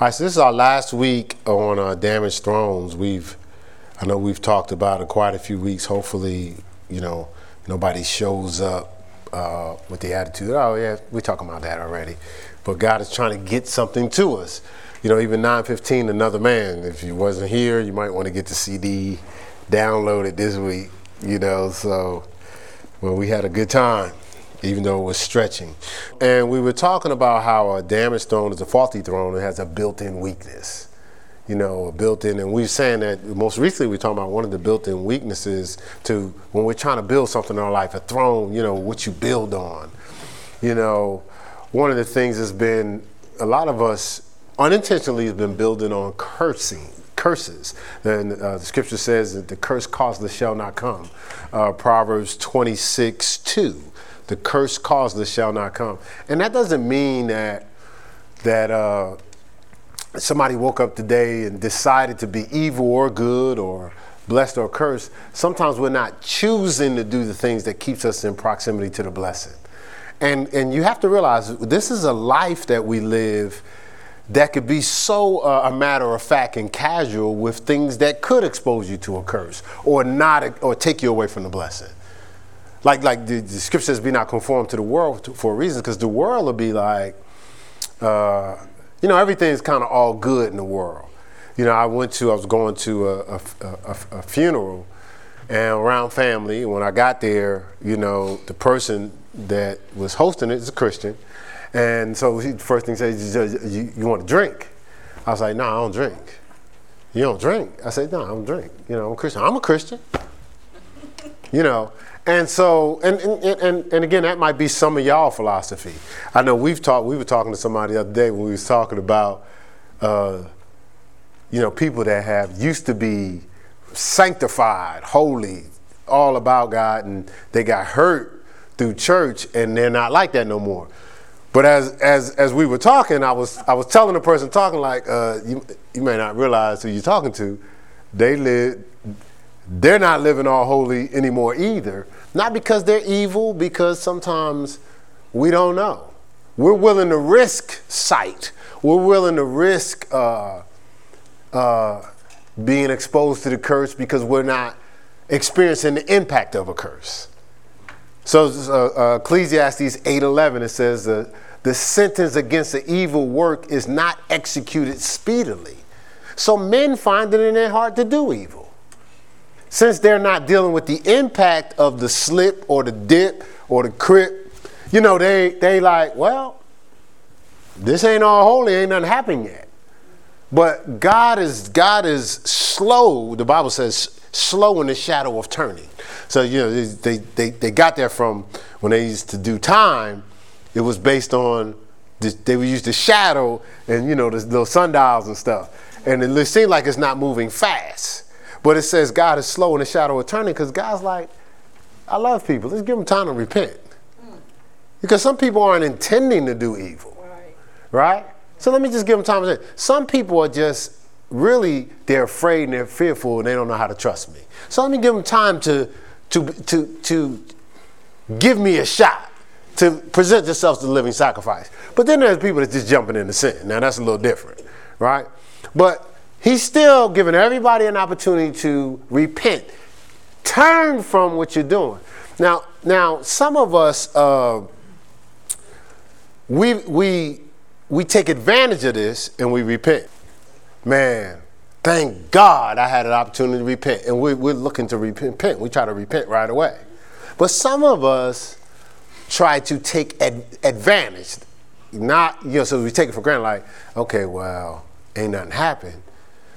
All right, so this is our last week on uh, Damaged Thrones. We've, I know we've talked about it quite a few weeks. Hopefully, you know, nobody shows up uh, with the attitude, oh yeah, we're talking about that already. But God is trying to get something to us. You know, even 915, another man. If you wasn't here, you might want to get the CD, downloaded this week. You know, so well, we had a good time even though it was stretching. And we were talking about how a damaged throne is a faulty throne. It has a built-in weakness. You know, built-in, and we are saying that most recently we are talking about one of the built-in weaknesses to when we're trying to build something in our life, a throne. You know, what you build on. You know, one of the things has been a lot of us unintentionally has been building on cursing curses. And uh, the scripture says that the curse causeless shall not come. Uh, Proverbs 26, 2 the curse causeless shall not come. And that doesn't mean that that uh, somebody woke up today and decided to be evil or good or blessed or cursed. Sometimes we're not choosing to do the things that keeps us in proximity to the blessing. And and you have to realize this is a life that we live that could be so uh, a matter of fact and casual with things that could expose you to a curse or not or take you away from the blessing like like the, the be not conformed to the world to, for a reason, because the world will be like, uh, you know, everything's kind of all good in the world. You know, I went to, I was going to a, a, a, a funeral and around family. When I got there, you know, the person that was hosting it is a Christian. And so he, the first thing he says, you, you want to drink? I was like, no, nah, I don't drink. You don't drink? I said, no, I don't drink. You know, I'm a Christian. I'm a Christian. you know, and so, and, and, and, and again, that might be some of y'all philosophy. I know we've talked, we were talking to somebody the other day when we was talking about, uh, you know, people that have used to be sanctified, holy, all about God, and they got hurt through church, and they're not like that no more. But as as as we were talking, I was I was telling the person talking like, uh, you you may not realize who you're talking to. They live they're not living all holy anymore either. Not because they're evil, because sometimes we don't know. We're willing to risk sight. We're willing to risk uh, uh, being exposed to the curse because we're not experiencing the impact of a curse. So uh, uh Ecclesiastes 8:11 it says the the sentence against the evil work is not executed speedily. So men find it in their heart to do evil since they're not dealing with the impact of the slip or the dip or the crip, you know, they they like, well, this ain't all holy, ain't nothing happened yet. But God is God is slow. The Bible says slow in the shadow of turning. So you know they they they got there from when they used to do time. It was based on they would use the shadow and you know the little sundials and stuff, and it seemed like it's not moving fast. But it says God is slow in the shadow of turning because God's like, I love people. Let's give them time to repent. Hmm. Because some people aren't intending to do evil. Right. right? So let me just give them time to say. Some people are just really, they're afraid and they're fearful and they don't know how to trust me. So let me give them time to, to, to, to give me a shot to present themselves to a living sacrifice. But then there's people that's just jumping into sin. Now that's a little different, right? But He's still giving everybody an opportunity to repent, turn from what you're doing. Now, now some of us, uh, we we we take advantage of this and we repent. Man, thank God I had an opportunity to repent, and we, we're looking to repent. We try to repent right away, but some of us try to take ad- advantage. Not you know, so we take it for granted. Like, okay, well, ain't nothing happened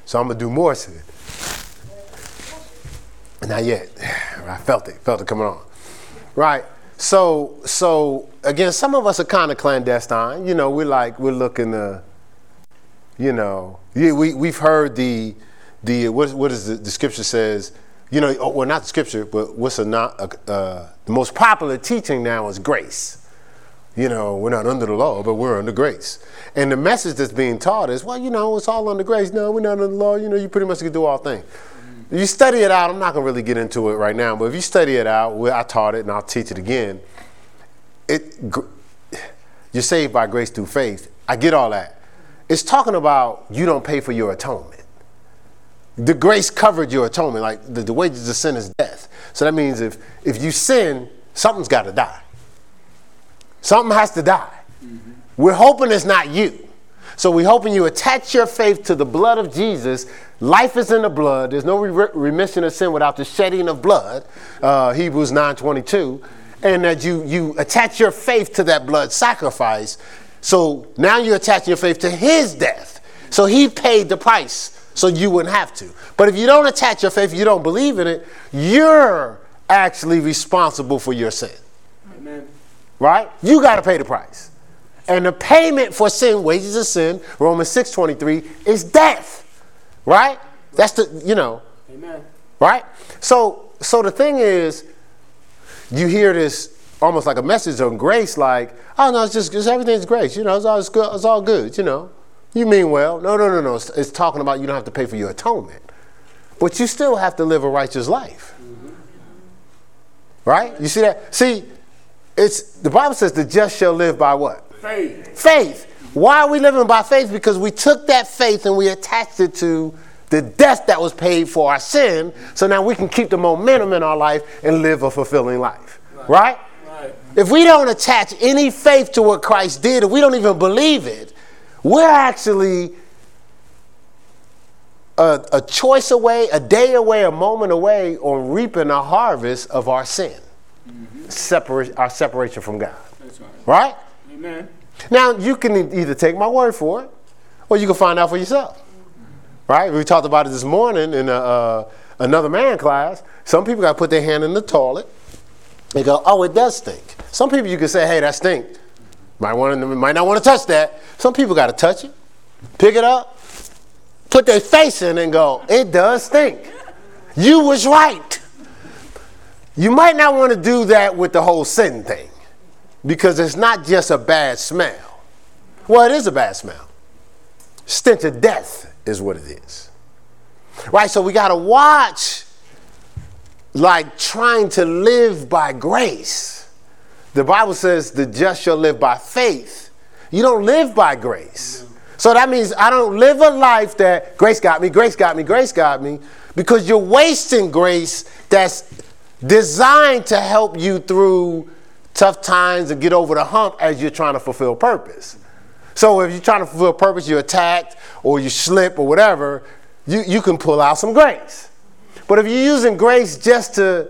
so I'm gonna do more it. Not yet. I felt it, felt it coming on. Right. So so again, some of us are kind of clandestine. You know, we're like we're looking to, you know, yeah, we we've heard the the what what is the, the scripture says. You know, oh, well, not the scripture, but what's a not uh, the most popular teaching now is grace you know, we're not under the law, but we're under grace. And the message that's being taught is, well, you know, it's all under grace. No, we're not under the law. You know, you pretty much can do all things. Mm-hmm. You study it out. I'm not going to really get into it right now, but if you study it out, well, I taught it and I'll teach it again. It, you're saved by grace through faith. I get all that. it's talking about you don't pay for your atonement. The grace covered your atonement. Like the, the wages of sin is death. So that means if if you sin, something's got to die. Something has to die. Mm-hmm. We're hoping it's not you. So we're hoping you attach your faith to the blood of Jesus. Life is in the blood. There's no re- remission of sin without the shedding of blood. Uh, Hebrews 9:22, and that you you attach your faith to that blood sacrifice. So now you're attaching your faith to His death. So He paid the price, so you wouldn't have to. But if you don't attach your faith, you don't believe in it, you're actually responsible for your sin. Right? You got to pay the price. And the payment for sin, wages of sin, Romans 6:23, is death. Right? That's the, you know. Amen. Right? So so the thing is, you hear this almost like a message on grace, like, oh no, it's just, just everything's grace, you know, it's all it's good, it's all good, you know. You mean well. No, no, no, no. It's, it's, talking about you don't have to pay for your atonement. But you still have to live a righteous life. Mm-hmm. Right? You see that? See, it's the Bible says the just shall live by what? Faith. Faith. Why are we living by faith? Because we took that faith and we attached it to the death that was paid for our sin. So now we can keep the momentum in our life and live a fulfilling life. Right? right? If we don't attach any faith to what Christ did, if we don't even believe it, we're actually a, a choice away, a day away, a moment away on reaping a harvest of our sin. Mm-hmm. Separate, our separation from God. Right. right? Amen. Now, you can either take my word for it or you can find out for yourself. Right? We talked about it this morning in a, uh, another man class. Some people got to put their hand in the toilet. They go, oh, it does stink. Some people you can say, hey, that stink. Might, want to, might not want to touch that. Some people got to touch it, pick it up, put their face in and go, it does stink. You was right. You might not want to do that with the whole sin thing because it's not just a bad smell. Well, it is a bad smell. Stench of death is what it is. Right? So we got to watch like trying to live by grace. The Bible says the just shall live by faith. You don't live by grace. So that means I don't live a life that grace got me, grace got me, grace got me, because you're wasting grace that's designed to help you through tough times and get over the hump as you're trying to fulfill purpose. So if you're trying to fulfill purpose, you're attacked or you slip or whatever, you, you can pull out some grace. But if you're using grace just to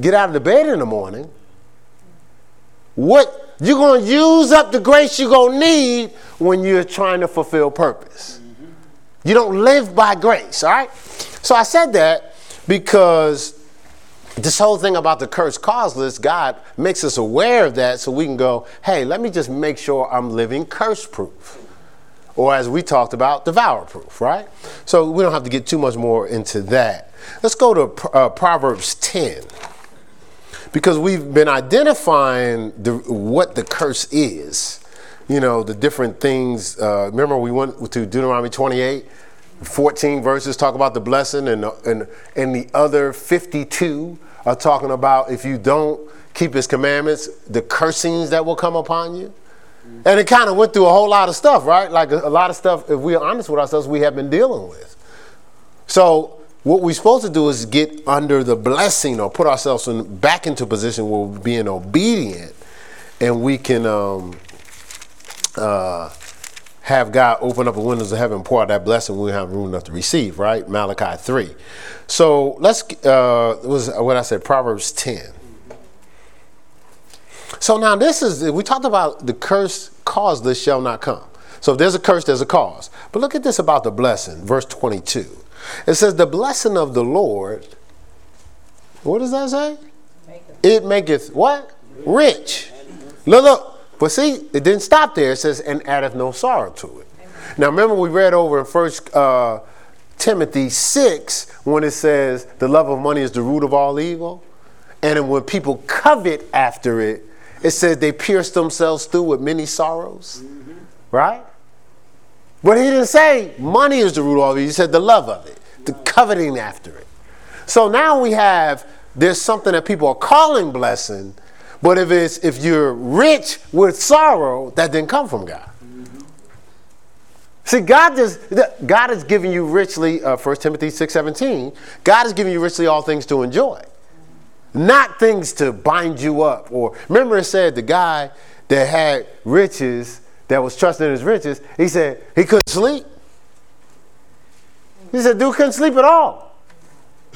get out of the bed in the morning, what you're going to use up the grace you're going to need when you're trying to fulfill purpose. You don't live by grace, all right? So I said that because this whole thing about the curse causeless, God makes us aware of that so we can go, hey, let me just make sure I'm living curse proof. Or as we talked about, devour proof, right? So we don't have to get too much more into that. Let's go to uh, Proverbs 10. Because we've been identifying the, what the curse is. You know, the different things. Uh, remember, we went to Deuteronomy 28 14 verses talk about the blessing, and, and, and the other 52 are talking about if you don't keep his commandments, the cursings that will come upon you. And it kind of went through a whole lot of stuff, right? Like a, a, lot of stuff, if we're honest with ourselves, we have been dealing with. So, what we're supposed to do is get under the blessing or put ourselves in, back into position where we're being obedient and we can um, uh, have God open up the windows of heaven pour out that blessing, we have room enough to receive, right? Malachi 3. So let's, uh, was what I said, Proverbs 10. So now this is, we talked about the curse causeless shall not come. So if there's a curse, there's a cause. But look at this about the blessing, verse 22. It says, The blessing of the Lord, what does that say? Maketh. It maketh what? Rich. Look, look. But see, it didn't stop there. It says, and addeth no sorrow to it. Amen. Now remember we read over in First uh, Timothy 6 when it says the love of money is the root of all evil. And when people covet after it, it says they pierce themselves through with many sorrows. Mm-hmm. Right? But he didn't say money is the root of all evil. He said the love of it, the coveting after it. So now we have there's something that people are calling blessing but if it's if you're rich with sorrow, that didn't come from God. See, God just God is giving you richly. Uh, 1 Timothy six seventeen. God is giving you richly all things to enjoy, not things to bind you up. Or remember, it said the guy that had riches that was trusting in his riches. He said he couldn't sleep. He said, dude couldn't sleep at all.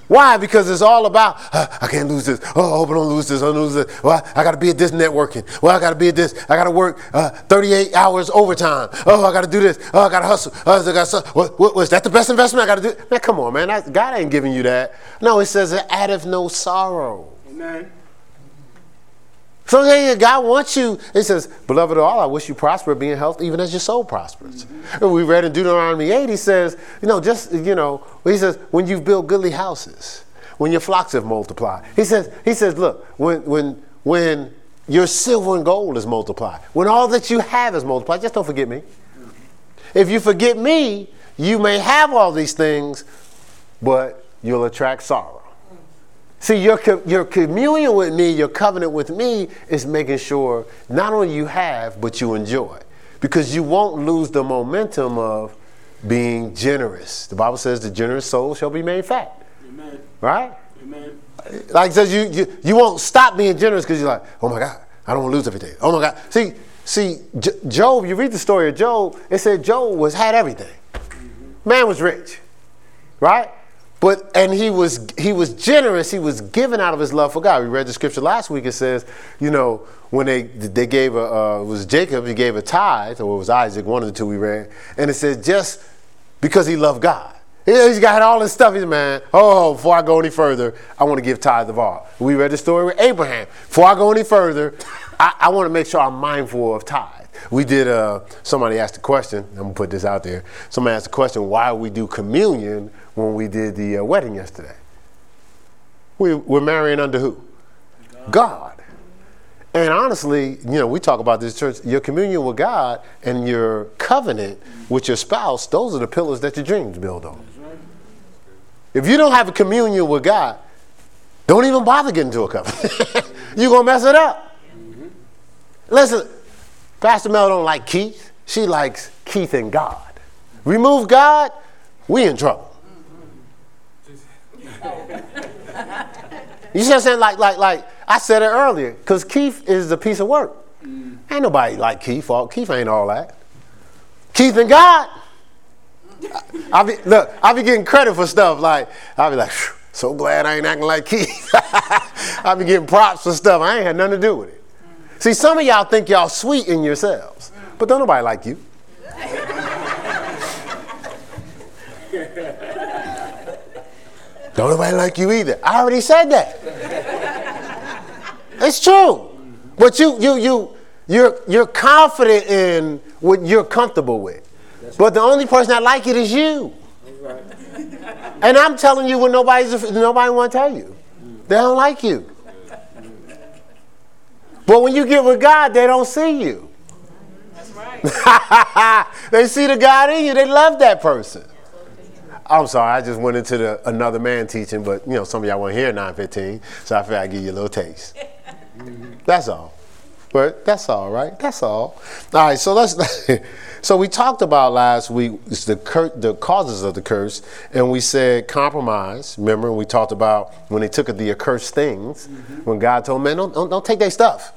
Why? Because it's all about, uh, I can't lose this. Oh, I hope I don't lose this. I don't lose this. Well, I, got to be at this networking. Well, I got to be at this. I got to work uh, 38 hours overtime. Oh, I got to do this. Oh, I got to hustle. Oh, I got what, what, was that the best investment I got to do? Man, come on, man. God ain't giving you that. No, it says addeth no sorrow. Amen. So yeah, God wants you. It says, "Beloved of all, I wish you prosper, being healthy, even as your soul prospers." Mm-hmm. We read in Deuteronomy eight. He says, "You know, just you know, he says when you've built goodly houses, when your flocks have multiplied." He says, he says, look, when when when your silver and gold is multiplied, when all that you have is multiplied, just don't forget me. If you forget me, you may have all these things, but you'll attract sorrow. See, your, your communion with me, your covenant with me, is making sure not only you have, but you enjoy. Because you won't lose the momentum of being generous. The Bible says the generous soul shall be made fat. Amen. Right? Amen. Like it says you, you, you won't stop being generous because you're like, oh my God, I don't want to lose everything. Oh my God. See, see, J- Job, you read the story of Job, it said Job was had everything. Mm-hmm. Man was rich. Right? But and he was he was generous. He was given out of his love for God. We read the scripture last week. It says, you know, when they they gave a uh, it was Jacob. He gave a tithe, or it was Isaac. One of the two we read, and it says just because he loved God. He's got all this stuff. He's man. Oh, before I go any further, I want to give tithe of all. We read the story with Abraham. Before I go any further, I, I want to make sure I'm mindful of tithe. We did. Uh, somebody asked a question. I'm gonna put this out there. Somebody asked a question: Why we do communion when we did the uh, wedding yesterday. We, we're marrying under who? God. God. And honestly, you know, we talk about this church, your communion with God and your covenant with your spouse, those are the pillars that your dreams build on. If you don't have a communion with God, don't even bother getting to a covenant. You're going to mess it up. Listen, Pastor Mel don't like Keith. She likes Keith and God. Remove God, we in trouble. You see what I'm saying? Like, like, like I said it earlier, because Keith is a piece of work. Mm. Ain't nobody like Keith. All Keith ain't all that. Keith and God. I, be look. I be getting credit for stuff like I be like, so glad I ain't acting like Keith. I be getting props for stuff. I ain't had nothing to do with it. See, some of y'all think y'all sweet in yourselves, but don't nobody like you. Don't nobody like you either. I already said that. it's true. But you you you you're you're confident in what you're comfortable with. But the only person that like it is you. And I'm telling you what nobody's nobody want to tell you. They don't like you. But when you get with God, they don't see you. That's right. they see the God in you. They love that person. I'm sorry, I just went into the another man teaching, but you know, some of y'all weren't here at 915, so I figured I'd give you a little taste. that's all. But that's all right. That's all. All right, so let's so we talked about last week the cur- the causes of the curse, and we said compromise. Remember, we talked about when they took the accursed things, mm-hmm. when God told men, don't, don't, don't take their stuff.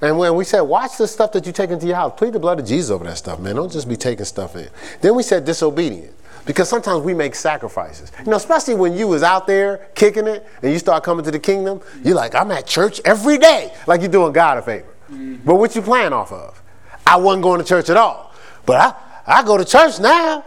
And when we said, watch the stuff that you take into your house, plead the blood of Jesus over that stuff, man. Don't just be taking stuff in. Then we said disobedient. Because sometimes we make sacrifices. You know, especially when you was out there kicking it and you start coming to the kingdom, you're like, I'm at church every day. Like you're doing God a favor. Mm-hmm. But what you playing off of? I wasn't going to church at all. But I, I go to church now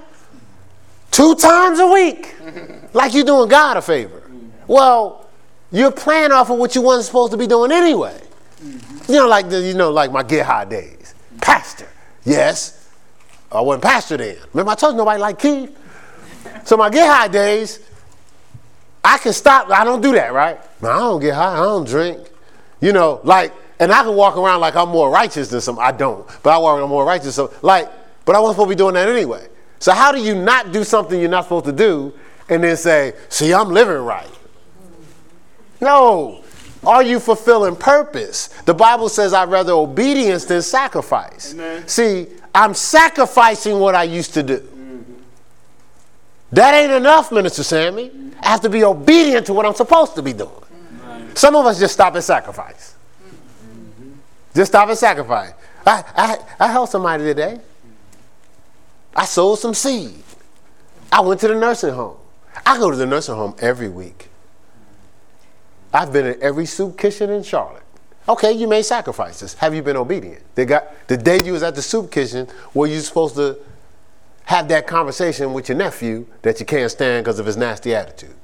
two times a week. like you're doing God a favor. Mm-hmm. Well, you're playing off of what you wasn't supposed to be doing anyway. Mm-hmm. You know, like the, you know, like my get high days. Pastor, yes. I wasn't pastor then. Remember, I told you nobody like Keith. So my get high days, I can stop. I don't do that, right? I don't get high. I don't drink. You know, like, and I can walk around like I'm more righteous than some. I don't, but I walk around more righteous. So, like, but I wasn't supposed to be doing that anyway. So how do you not do something you're not supposed to do, and then say, "See, I'm living right"? No. Are you fulfilling purpose? The Bible says, "I'd rather obedience than sacrifice." Amen. See, I'm sacrificing what I used to do. That ain't enough, Minister Sammy. I have to be obedient to what I'm supposed to be doing. Some of us just stop at sacrifice. Just stop at sacrifice. I, I, I helped somebody today. I sowed some seed. I went to the nursing home. I go to the nursing home every week. I've been in every soup kitchen in Charlotte. Okay, you made sacrifices. Have you been obedient? They got the day you was at the soup kitchen, were you supposed to have that conversation with your nephew that you can't stand because of his nasty attitude?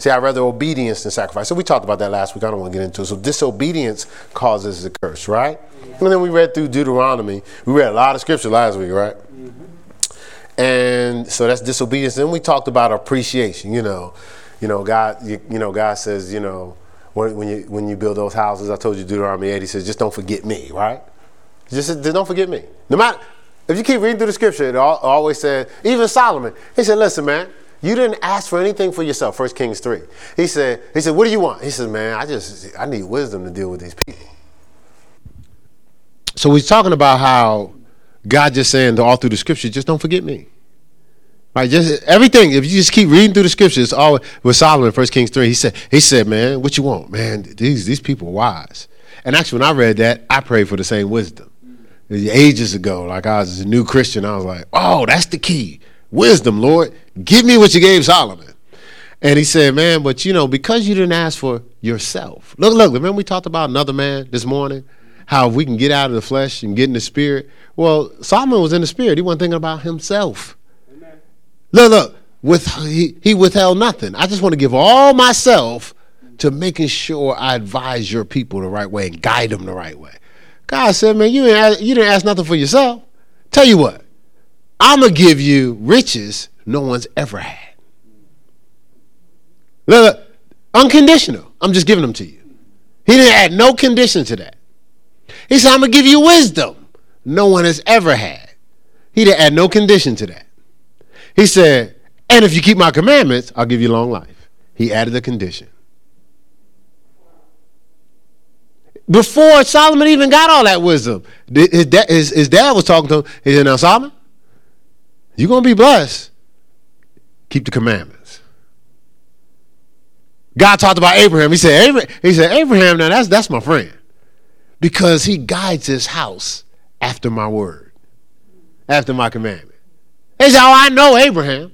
See, I'd rather obedience than sacrifice. So we talked about that last week. I don't want to get into it. So disobedience causes the curse, right? Yeah. And then we read through Deuteronomy. We read a lot of scripture last week, right? Mm-hmm. And so that's disobedience. Then we talked about appreciation. You know, you know, God. You, you know, God says, you know, when, when, you when you build those houses, I told you Deuteronomy 8. He says, just don't forget me, right? Just, don't forget me. No matter if you keep reading through the scripture, it always said. Even Solomon, he said, listen, man. You didn't ask for anything for yourself. First Kings 3. He said, he said, what do you want? He said, man, I just, I need wisdom to deal with these people. So he's talking about how God just saying all through the scripture, just don't forget me. Right, just everything. If you just keep reading through the scriptures, all with Solomon, First Kings three, he said, he said, man, what you want, man? These these people are wise. And actually, when I read that, I prayed for the same wisdom. Ages ago, like I was a new Christian, I was like, oh, that's the key. Wisdom, Lord. Give me what you gave Solomon. And he said, Man, but you know, because you didn't ask for yourself. Look, look, remember we talked about another man this morning? How if we can get out of the flesh and get in the spirit. Well, Solomon was in the spirit. He wasn't thinking about himself. Amen. Look, look, with he, he withheld nothing. I just want to give all myself to making sure I advise your people the right way and guide them the right way. God said, man, you didn't you didn't ask nothing for yourself. Tell you what, I'm going to give you riches no one's ever had. Look, look, unconditional. I'm just giving them to you. He didn't add no condition to that. He said, I'm going to give you wisdom no one has ever had. He didn't add no condition to that. He said, and if you keep my commandments, I'll give you long life. He added a condition. Before Solomon even got all that wisdom, his, his, his dad was talking to him. He said, Now, Solomon, you're going to be blessed. Keep the commandments. God talked about Abraham. He said, Abraham, he said, Abraham, now that's that's my friend. Because he guides his house after my word, after my commandment. He said, Oh, I know Abraham.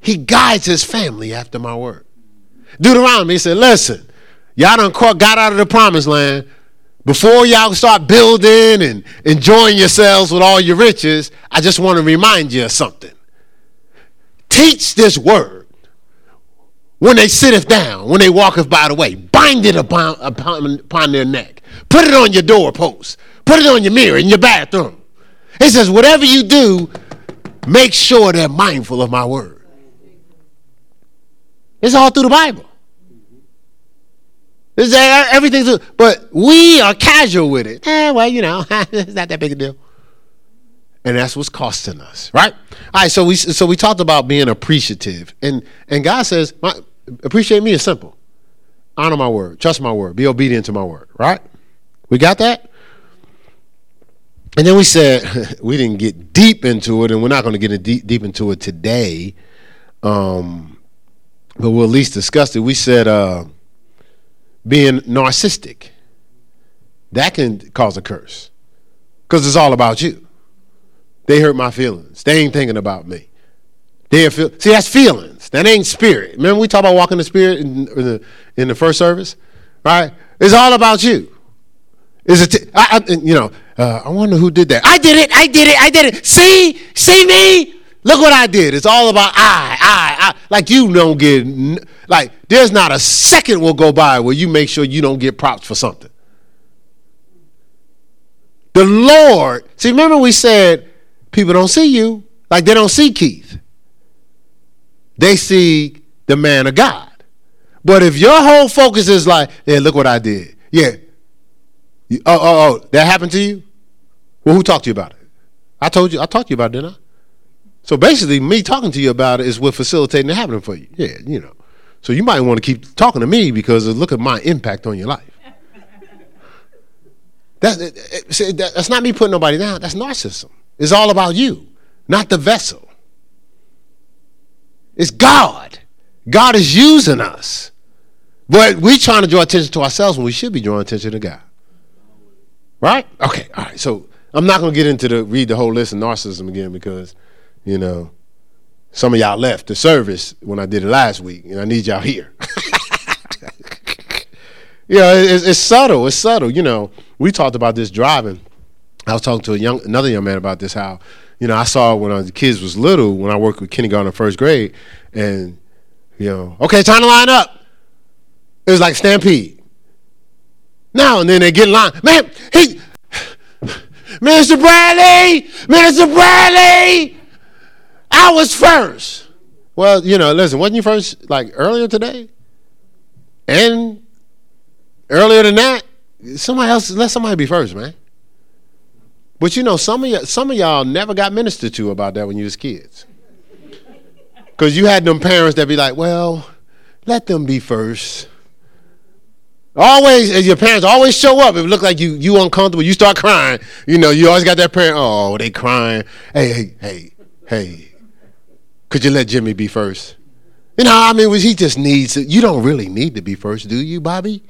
He guides his family after my word. Deuteronomy, he said, Listen, y'all done got out of the promised land. Before y'all start building and enjoying yourselves with all your riches, I just want to remind you of something. Teach this word when they sitteth down, when they walketh by the way. Bind it upon, upon, upon their neck. Put it on your doorpost. Put it on your mirror in your bathroom. He says, whatever you do, make sure they're mindful of my word. It's all through the Bible. Is everything's but we are casual with it. Eh, well, you know, it's not that big a deal. And that's what's costing us, right? All right, so we so we talked about being appreciative, and and God says, my, appreciate me is simple. Honor my word, trust my word, be obedient to my word, right? We got that. And then we said we didn't get deep into it, and we're not going to get deep deep into it today. Um, but we'll at least discuss it. We said. Uh, being narcissistic. That can cause a curse because it's all about you. They hurt my feelings. They ain't thinking about me. They feel, see, that's feelings. That ain't spirit. Remember we talk about walking the spirit in, in the in the first service, right? It's all about you. Is it? I, I, you know, uh, I wonder who did that. I did it. I did it. I did it. See, see me. Look what I did. It's all about I, I, I. Like you don't get, like there's not a second will go by where you make sure you don't get props for something. The Lord, see, remember we said people don't see you like they don't see Keith. They see the man of God. But if your whole focus is like, yeah, look what I did. Yeah. Oh, oh, oh, that happened to you? Well, who talked to you about it? I told you, I talked to you about it, didn't I? So basically, me talking to you about it is what facilitating it happening for you. Yeah, you know. So you might want to keep talking to me because look at my impact on your life. That, that, that's not me putting nobody down. That's narcissism. It's all about you, not the vessel. It's God. God is using us. But we're trying to draw attention to ourselves when we should be drawing attention to God. Right? Okay, all right. So I'm not gonna get into the read the whole list of narcissism again because, you know, some of y'all left the service when I did it last week, and I need y'all here. you know, it's, it's, subtle. It's subtle. You know, we talked about this driving. I was talking to a young another young man about this. How you know I saw when the kids was little when I worked with kindergarten and first grade, and you know, okay, time to line up. It was like stampede. Now and then they get in line. Man, he, Mr. Bradley, Mr. Bradley, I was first. Well, you know, listen, wasn't you first like earlier today? And earlier than that, somebody else let somebody be first, man. But you know, some of y- some of y'all never got ministered to about that when you was kids. Cause you had them parents that be like, well, let them be first. Always, as your parents always show up. If it look like you you uncomfortable, you start crying. You know, you always got that parent. Oh, they crying. Hey, hey, hey, hey. Could you let Jimmy be first? You know, I mean, he just needs it? You don't really need to be first, do you, Bobby?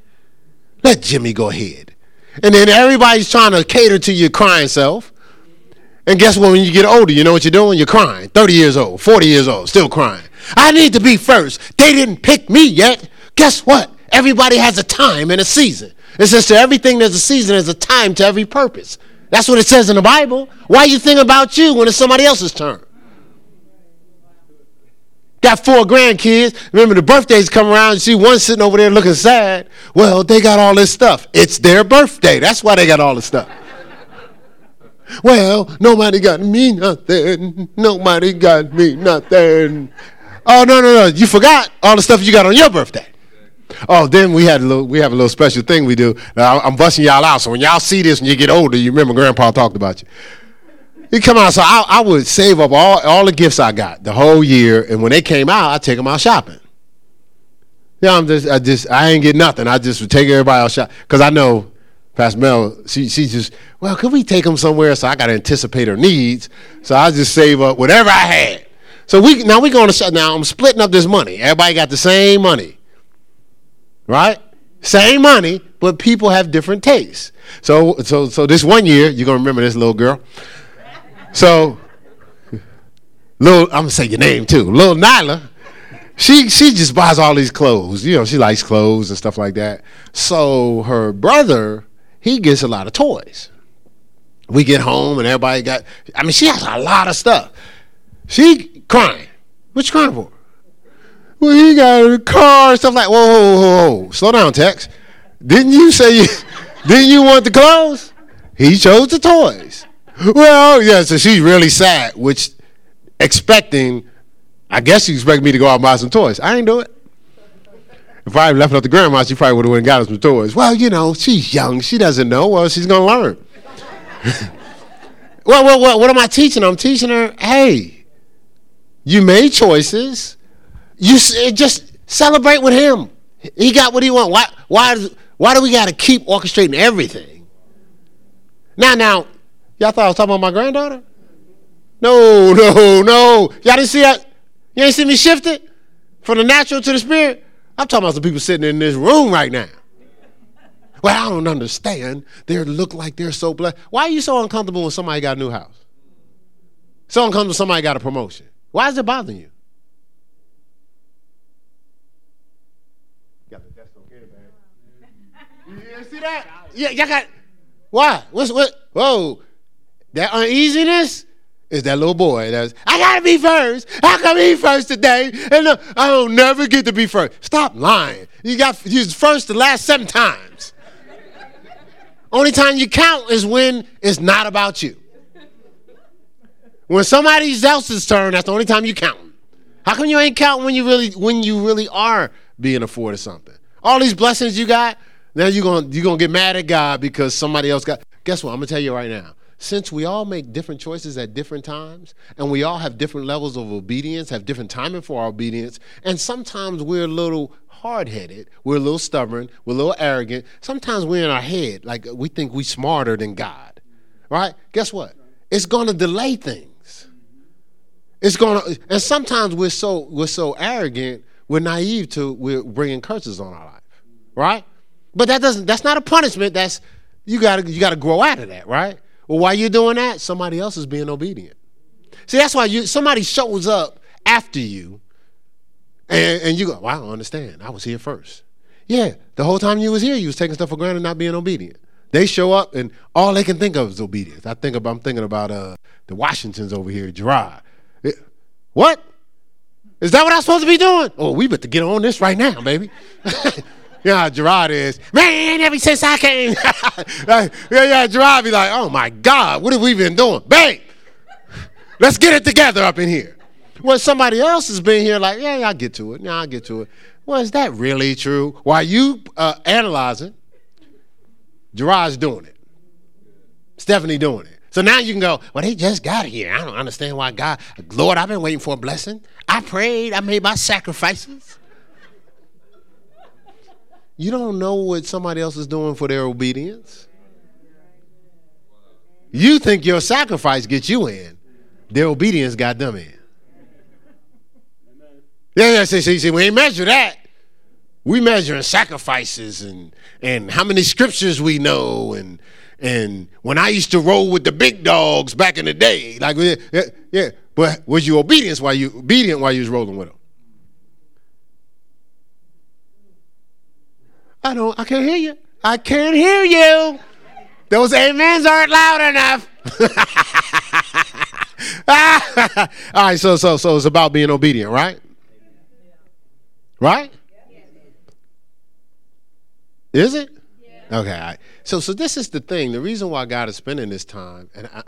Let Jimmy go ahead. And then everybody's trying to cater to your crying self. And guess what? When you get older, you know what you're doing? You're crying. 30 years old, 40 years old, still crying. I need to be first. They didn't pick me yet. Guess what? Everybody has a time and a season. It says to everything there's a season, there's a time to every purpose. That's what it says in the Bible. Why you think about you when it's somebody else's turn? Got four grandkids. Remember, the birthdays come around. You see one sitting over there looking sad. Well, they got all this stuff. It's their birthday. That's why they got all this stuff. well, nobody got me nothing. Nobody got me nothing. Oh no, no, no! You forgot all the stuff you got on your birthday. Oh, then we had a little. We have a little special thing we do. Now, I'm busting y'all out. So when y'all see this and you get older, you remember Grandpa talked about you. He come out. So I, I would save up all all the gifts I got the whole year, and when they came out, I take them out shopping. Yeah, I'm just, I just, I ain't get nothing. I just would take everybody out shop because I know Pastor Mel, she, she just, well, could we take them somewhere? So I got to anticipate her needs. So I just save up whatever I had. So we now we going to now I'm splitting up this money. Everybody got the same money right? Same money, but people have different tastes. So, so, so this one year, you're gonna remember this little girl. So, little, I'm gonna say your name too, little Nyla. She she just buys all these clothes. You know, she likes clothes and stuff like that. So her brother, he gets a lot of toys. We get home and everybody got. I mean, she has a lot of stuff. She crying. What you crying for? well, he got a car and stuff like. Whoa, whoa, whoa, whoa! Slow down, Tex. Didn't you say you? didn't you want the clothes? He chose the toys. Well, yeah. So she's really sad, which expecting. I guess she expected me to go out and buy some toys. I ain't do it. If I left it up to grandma, she probably would have went and got us some toys. Well, you know, she's young. She doesn't know. Well, she's gonna learn. well, well, well, what am I teaching? I'm teaching her, hey, you made choices. You eh, just celebrate with him. He got what he want. Why? Why? Why do we got to keep orchestrating everything? Now, now, y'all thought I was talking about my granddaughter? No, no, no. Y'all didn't see that? You didn't see me shift it from the natural to the spirit? I'm talking about some people sitting in this room right now. Well, I don't understand. They look like they're so blessed. Why are you so uncomfortable when somebody got a new house? So uncomfortable when somebody got a promotion. Why is it bothering you? You see that? Yeah, y'all got. Why? What's what? Whoa, that uneasiness is that little boy. That's I gotta be first. How come he first today? And uh, I don't never get to be first. Stop lying. You got you first the last seven times. Only time you count is when it's not about you. When somebody else's turn, that's the only time you count. How come you ain't counting when you really when you really are being afforded something? All these blessings you got, now you're gonna you're gonna get mad at God because somebody else got. Guess what? I'm gonna tell you right now. Since we all make different choices at different times and we all have different levels of obedience, have different timing for our obedience, and sometimes we're a little hard headed, we're a little stubborn, we're a little arrogant. Sometimes we're in our head, like we think we're smarter than God, right? Guess what? It's to delay things. It's to, and sometimes we're so we're so arrogant, we're naive to we're bringing curses on our life, right? But that doesn't. That's not a punishment. That's you got to you got to grow out of that, right? Well, why you doing that? Somebody else is being obedient. See, that's why you somebody shows up after you, and, and you go, well, I don't understand. I was here first. Yeah, the whole time you was here, you was taking stuff for granted, not being obedient. They show up, and all they can think of is obedience. I think about, I'm thinking about uh, the Washingtons over here. It, what? Is that what I'm supposed to be doing? Oh, we better get on this right now, baby. Yeah, Gerard is, man, ever since I came. like, yeah, yeah, Gerard be like, oh my God, what have we been doing? Bang! Let's get it together up in here. Well, somebody else has been here, like, yeah, yeah, I'll get to it. Yeah, I'll get to it. Well, is that really true? While you uh, analyzing, Gerard's doing it. Stephanie doing it. So now you can go, well, they just got here. I don't understand why God, Lord, I've been waiting for a blessing. I prayed, I made my sacrifices. You don't know what somebody else is doing for their obedience. You think your sacrifice gets you in. Their obedience got them in. Yeah, yeah, see, see, see, we ain't measure that. We measuring sacrifices and and how many scriptures we know and and when I used to roll with the big dogs back in the day, like yeah, yeah. But was you obedience while you obedient while you was rolling with them? I don't, I can't hear you. I can't hear you. Those amens aren't loud enough. All right, so so so it's about being obedient, right? Right? Is it? Okay. So so this is the thing. The reason why God is spending this time, and I,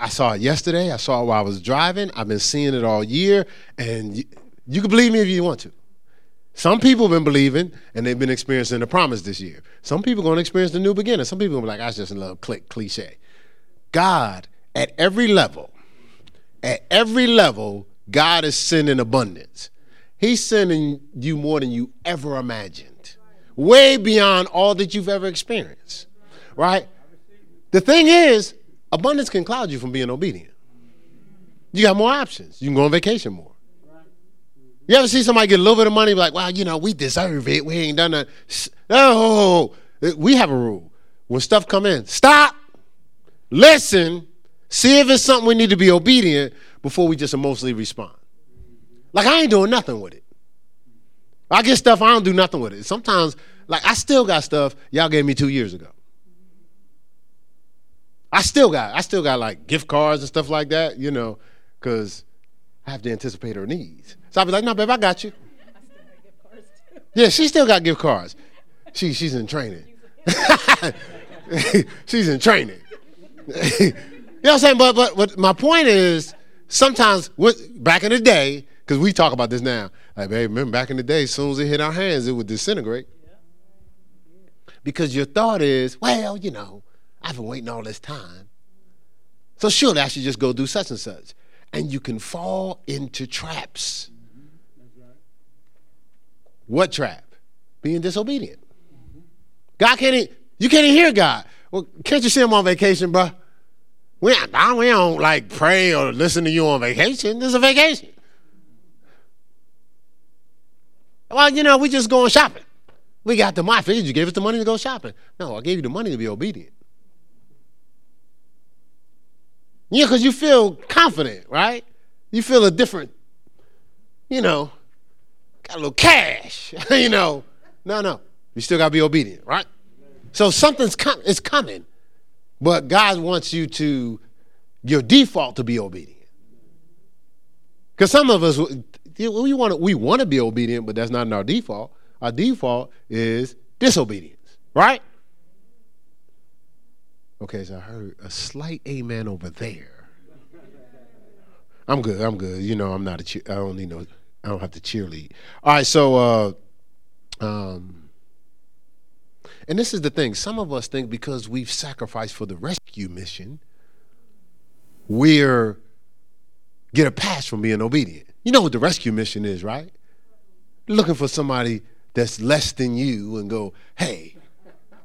I saw it yesterday. I saw it while I was driving. I've been seeing it all year, and you, you can believe me if you want to. Some people have been believing and they've been experiencing the promise this year. Some people are going to experience the new beginning. Some people are like, I just love click cliche. God, at every level, at every level, God is sending abundance. He's sending you more than you ever imagined, way beyond all that you've ever experienced, right? The thing is, abundance can cloud you from being obedient. You got more options. You can go on vacation more. You ever see somebody get a little bit of money, like, well, you know, we deserve it. We ain't done that. No, we have a rule. When stuff come in, stop, listen, see if it's something we need to be obedient before we just emotionally respond. Like I ain't doing nothing with it. I get stuff, I don't do nothing with it. Sometimes, like I still got stuff y'all gave me two years ago. I still got, I still got like gift cards and stuff like that, you know, because I have to anticipate her needs. So I'll be like, no, babe, I got you. Yeah, she still got gift cards. She, she's in training. she's in training. you know what I'm saying? But, but, but my point is, sometimes, back in the day, because we talk about this now, like, babe, remember back in the day, as soon as it hit our hands, it would disintegrate. Because your thought is, well, you know, I've been waiting all this time. So I should just go do such and such. And you can fall into traps. What trap? Being disobedient. God can't, you can't even hear God. Well, can't you see him on vacation, bro? We, we don't like pray or listen to you on vacation. This is a vacation. Well, you know, we just going shopping. We got the money. You gave us the money to go shopping. No, I gave you the money to be obedient. Yeah, because you feel confident, right? You feel a different, you know, got a little cash, you know. No, no. You still got to be obedient, right? So something's com- is coming, but God wants you to, your default to be obedient. Because some of us, we want to we want to be obedient, but that's not in our default. Our default is disobedience, right? Okay, so I heard a slight amen over there. I'm good. I'm good. You know, I'm not a. I don't need no. I don't have to cheerlead. All right. So, uh, um, and this is the thing. Some of us think because we've sacrificed for the rescue mission, we're get a pass from being obedient. You know what the rescue mission is, right? Looking for somebody that's less than you and go, hey,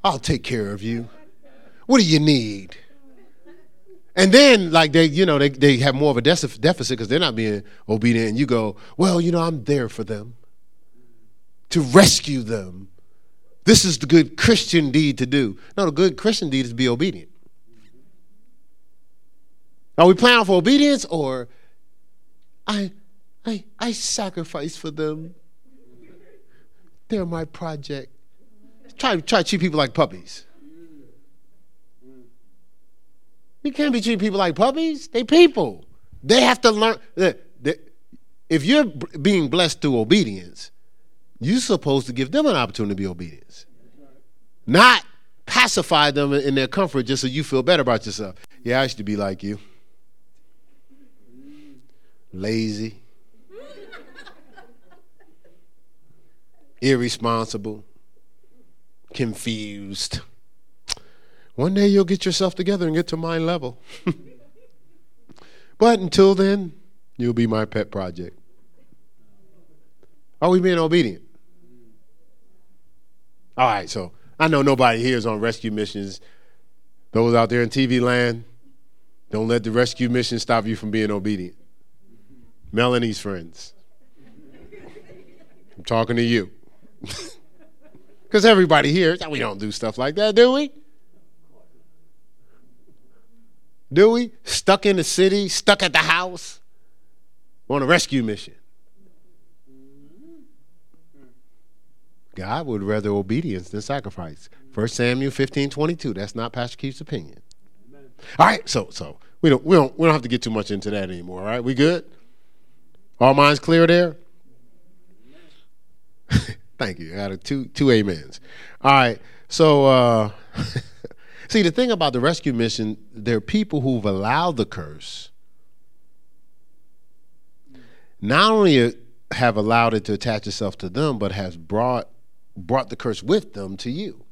I'll take care of you. What do you need? And then, like they, you know, they, they have more of a deficit because they're not being obedient. And you go, well, you know, I'm there for them to rescue them. This is the good Christian deed to do. No, the good Christian deed is be obedient. Are we planning for obedience or I, I, I sacrifice for them? They're my project. Try, try to treat people like puppies. You can't be treating people like puppies. They people. They have to learn. If you're being blessed through obedience, you're supposed to give them an opportunity to be obedience, not pacify them in their comfort just so you feel better about yourself. Yeah, I used to be like you. Lazy, irresponsible, confused. One day you'll get yourself together and get to my level. but until then, you'll be my pet project. Are we being obedient? All right, so I know nobody here is on rescue missions. Those out there in TV land, don't let the rescue mission stop you from being obedient. Melanie's friends. I'm talking to you. Because everybody here, we don't do stuff like that, do we? Do we? Stuck in the city, stuck at the house, on a rescue mission. God would rather obedience than sacrifice. 1 Samuel 15, 22. That's not Pastor Keith's opinion. All right, so so we don't we don't we don't have to get too much into that anymore. All right, we good? All minds clear there? Thank you. I a two two amens. All right. So uh see the thing about the rescue mission, there are people who've allowed the curse. Not only have allowed it to attach itself to them, but has brought brought the curse with them to you.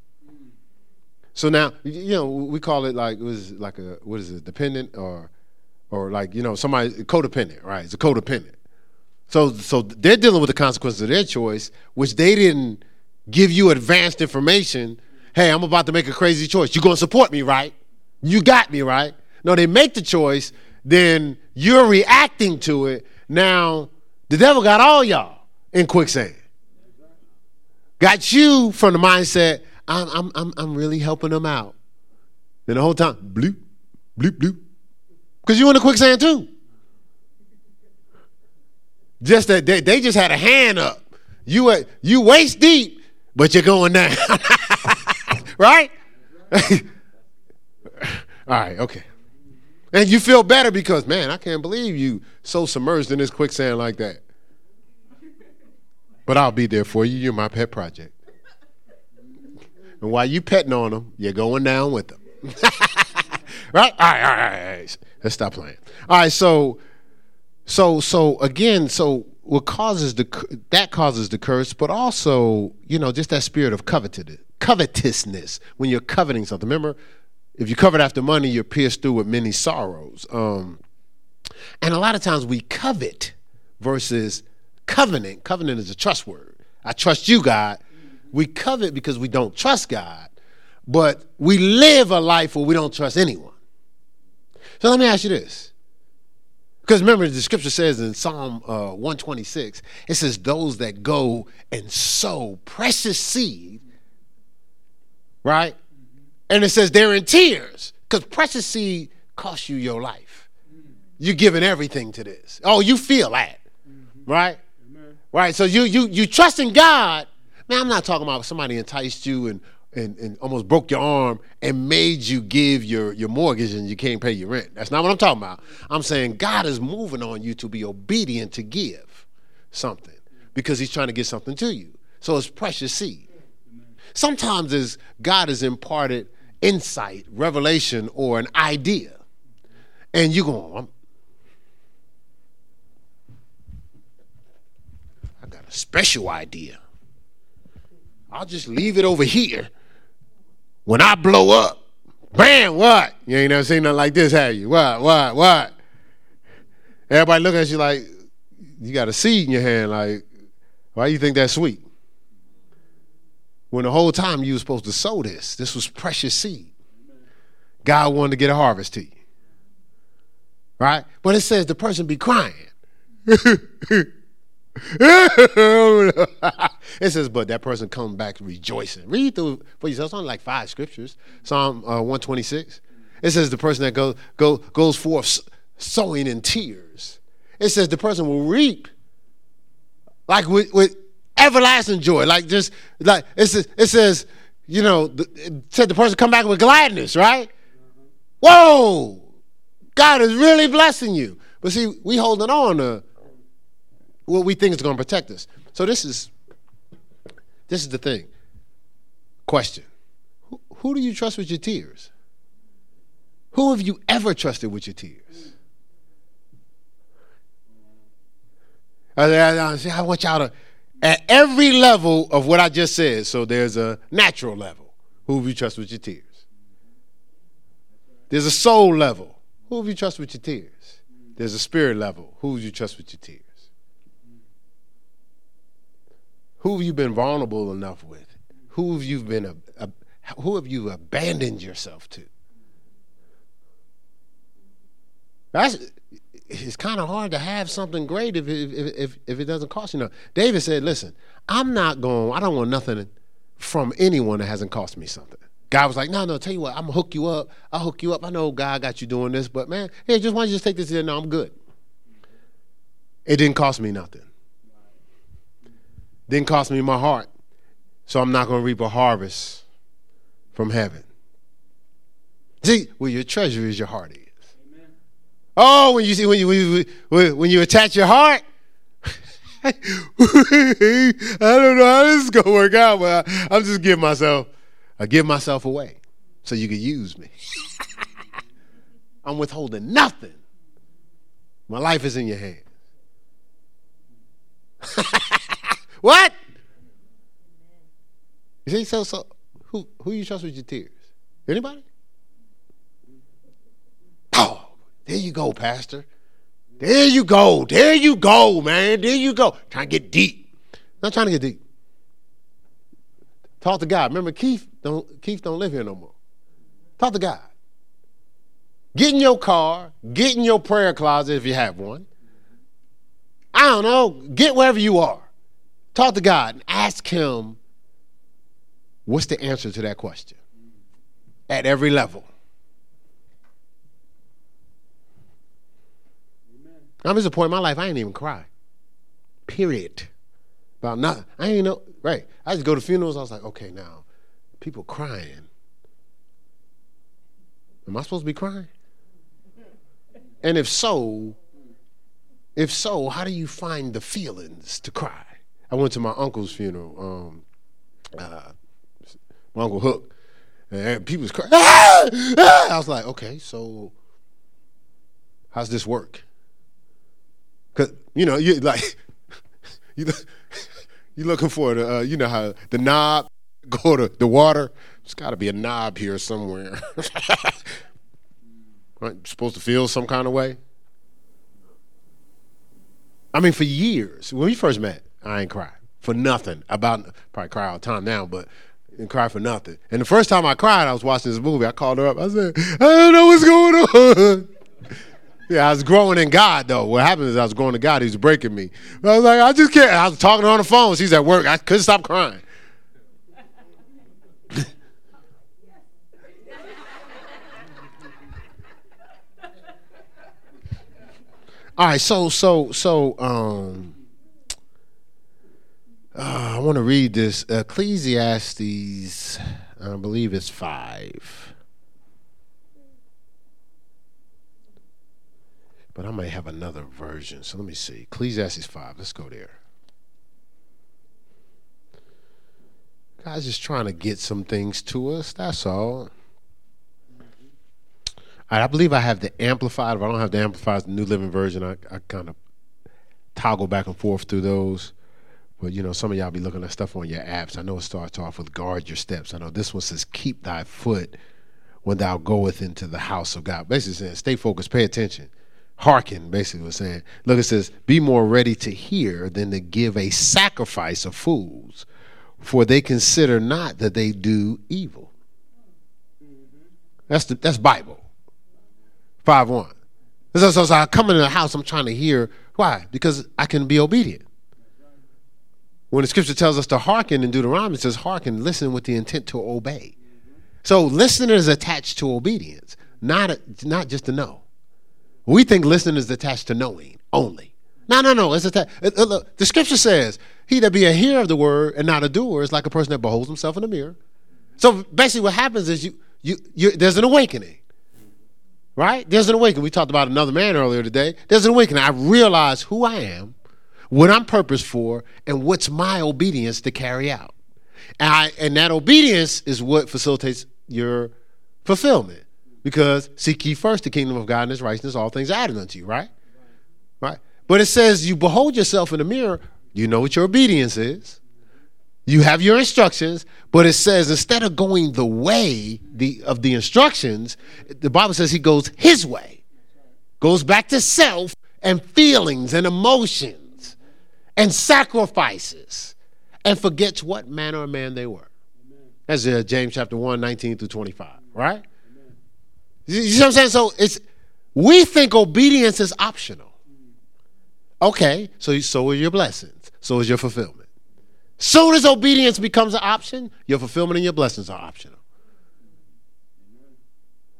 So now, you know, we call it like was like a what is it, dependent or or like you know somebody codependent, right? It's a codependent. So so they're dealing with the consequences of their choice, which they didn't give you advanced information. Hey, I'm about to make a crazy choice. You're gonna support me, right? You got me, right? No, they make the choice, then you're reacting to it. Now the devil got all y'all in quicksand. Got you from the mindset, I'm, I'm, I'm, I'm really helping them out. And the whole time, bloop, bloop, bloop. Because you in the quicksand too. Just that they, they just had a hand up. You uh, you waist deep, but you're going down. right? All right, okay. And you feel better because, man, I can't believe you so submerged in this quicksand like that. But I'll be there for you. You're my pet project. And while you petting on them, you're going down with them. right? All right, all right, all right. Let's stop playing. All right, so so so again, so what causes the that causes the curse, but also, you know, just that spirit of covetedness, covetousness when you're coveting something. Remember, if you covet after money, you're pierced through with many sorrows. Um, and a lot of times we covet versus covenant. Covenant is a trust word. I trust you, God. We covet because we don't trust God, but we live a life where we don't trust anyone. So let me ask you this. Because remember, the scripture says in Psalm uh, 126, it says, Those that go and sow precious seed, right? And it says they're in tears because precious seed costs you your life. You're giving everything to this. Oh, you feel that, right? Right? So you you you trust in God. Man, I'm not talking about somebody enticed you and and, and almost broke your arm and made you give your, your mortgage and you can't pay your rent. That's not what I'm talking about. I'm saying God is moving on you to be obedient to give something because he's trying to get something to you. So it's precious seed. Sometimes as God has imparted insight, revelation, or an idea, and you go, oh, I'm, I got a special idea. I'll just leave it over here. When I blow up, Bam, what? You ain't never seen nothing like this, have you? What, what, what? Everybody looking at you like you got a seed in your hand, like, why you think that's sweet? When the whole time you were supposed to sow this, this was precious seed. God wanted to get a harvest to you. Right? But it says the person be crying. it says, but that person come back rejoicing. Read through for yourself. It's only like five scriptures. Psalm uh, 126. It says the person that go, go, goes forth sowing in tears. It says the person will reap like with, with everlasting joy. Like just like it says, it says you know, it said the person come back with gladness, right? Whoa! God is really blessing you. But see, we holding on to what we think is going to protect us. So this is this is the thing. Question: who, who do you trust with your tears? Who have you ever trusted with your tears? I want y'all to, at every level of what I just said. So there's a natural level. Who have you trust with your tears? There's a soul level. Who have you trust with your tears? There's a spirit level. Who have you trust with your tears? Who have you been vulnerable enough with? Who have you been a, a who have you abandoned yourself to? That's it's kind of hard to have something great if if, if, if it doesn't cost you nothing. David said, "Listen, I'm not going. I don't want nothing from anyone that hasn't cost me something." God was like, "No, no. Tell you what, I'm gonna hook you up. I'll hook you up. I know God got you doing this, but man, hey, just why don't you just take this in? No, I'm good. It didn't cost me nothing. Didn't cost me my heart, so I'm not gonna reap a harvest from heaven. See, where your treasure is, your heart is. Oh, when you see when you when you, when you attach your heart. I don't know how this is gonna work out, but I, I'm just giving myself, I give myself away so you can use me. I'm withholding nothing. My life is in your hands. what? You see, so so who who you trust with your tears? Anybody? Oh. There you go, Pastor. There you go. There you go, man. There you go. Trying to get deep. Not trying to get deep. Talk to God. Remember, Keith don't Keith don't live here no more. Talk to God. Get in your car. Get in your prayer closet if you have one. I don't know. Get wherever you are. Talk to God and ask Him what's the answer to that question at every level. I'm at a point in my life I ain't even cry. Period. About nothing. I ain't know. Right. I just go to funerals. I was like, okay, now people crying. Am I supposed to be crying? And if so, if so, how do you find the feelings to cry? I went to my uncle's funeral. Um, uh, my uncle Hook, and people was crying. I was like, okay, so how's this work? Cause you know you like you you looking for the uh, you know how the knob go to the water. There's got to be a knob here somewhere. right? Supposed to feel some kind of way. I mean, for years when we first met, I ain't cried for nothing. About probably cry all the time now, but and cry for nothing. And the first time I cried, I was watching this movie. I called her up. I said, I don't know what's going on. Yeah, I was growing in God though. What happened is I was growing to God. He was breaking me. I was like, I just can't. I was talking on the phone. She's at work. I couldn't stop crying. All right, so so so um uh, I want to read this Ecclesiastes. I believe it's five. But I might have another version. So let me see. Ecclesiastes 5. Let's go there. God's just trying to get some things to us. That's all. I believe I have the amplified. If I don't have the amplified, the New Living Version, I, I kind of toggle back and forth through those. But you know, some of y'all be looking at stuff on your apps. I know it starts off with guard your steps. I know this one says keep thy foot when thou goeth into the house of God. Basically saying, stay focused, pay attention. Hearken, basically was saying. Look, it says, be more ready to hear than to give a sacrifice of fools, for they consider not that they do evil. That's the that's Bible. Five one. So, so, so I come into the house, I'm trying to hear. Why? Because I can be obedient. When the scripture tells us to hearken in Deuteronomy, it says hearken, listen with the intent to obey. So listening is attached to obedience, not a, not just to know. We think listening is attached to knowing only. No, no, no. It's attached. look, the scripture says, "He that be a hearer of the word and not a doer is like a person that beholds himself in the mirror." So basically, what happens is you, you, you there's an awakening, right? There's an awakening. We talked about another man earlier today. There's an awakening. I realize who I am what I'm purposed for, and what's my obedience to carry out. And, I, and that obedience is what facilitates your fulfillment. Because seek ye first the kingdom of God and his righteousness, all things added unto you, right? Right. But it says you behold yourself in the mirror, you know what your obedience is. You have your instructions, but it says instead of going the way the, of the instructions, the Bible says he goes his way, goes back to self and feelings and emotions and sacrifices and forgets what manner of man they were. That's uh, James chapter 1, 19 through 25, right? You, see what I'm saying? So it's we think obedience is optional. Okay, so so is your blessings, so is your fulfillment. Soon as obedience becomes an option, your fulfillment and your blessings are optional.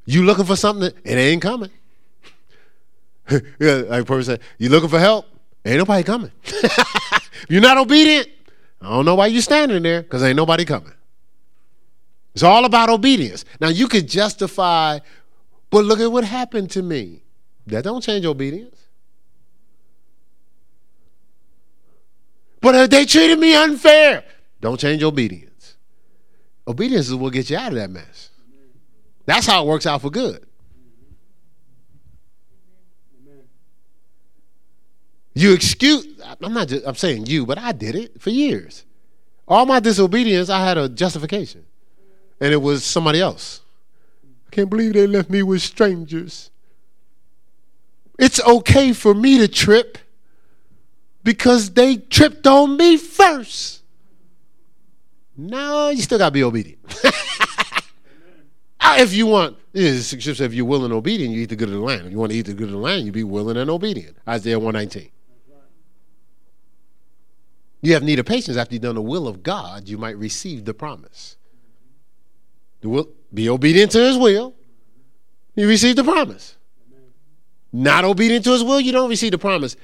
You looking for something that it ain't coming. like person said, you looking for help? Ain't nobody coming. you're not obedient, I don't know why you're standing there because ain't nobody coming. It's all about obedience. Now you could justify, but look at what happened to me. That don't change obedience. But they treated me unfair. Don't change obedience. Obedience is what gets you out of that mess. That's how it works out for good. You excuse, I'm not just, I'm saying you, but I did it for years. All my disobedience, I had a justification. And it was somebody else. Can't believe they left me with strangers. It's okay for me to trip because they tripped on me first. No, you still got to be obedient. Ah, if you want, if you're willing and obedient, you eat the good of the land. If you want to eat the good of the land, you be willing and obedient. Isaiah 119. You have need of patience after you've done the will of God, you might receive the promise. The will, be obedient to his will, you receive the promise. Not obedient to his will, you don't receive the promise.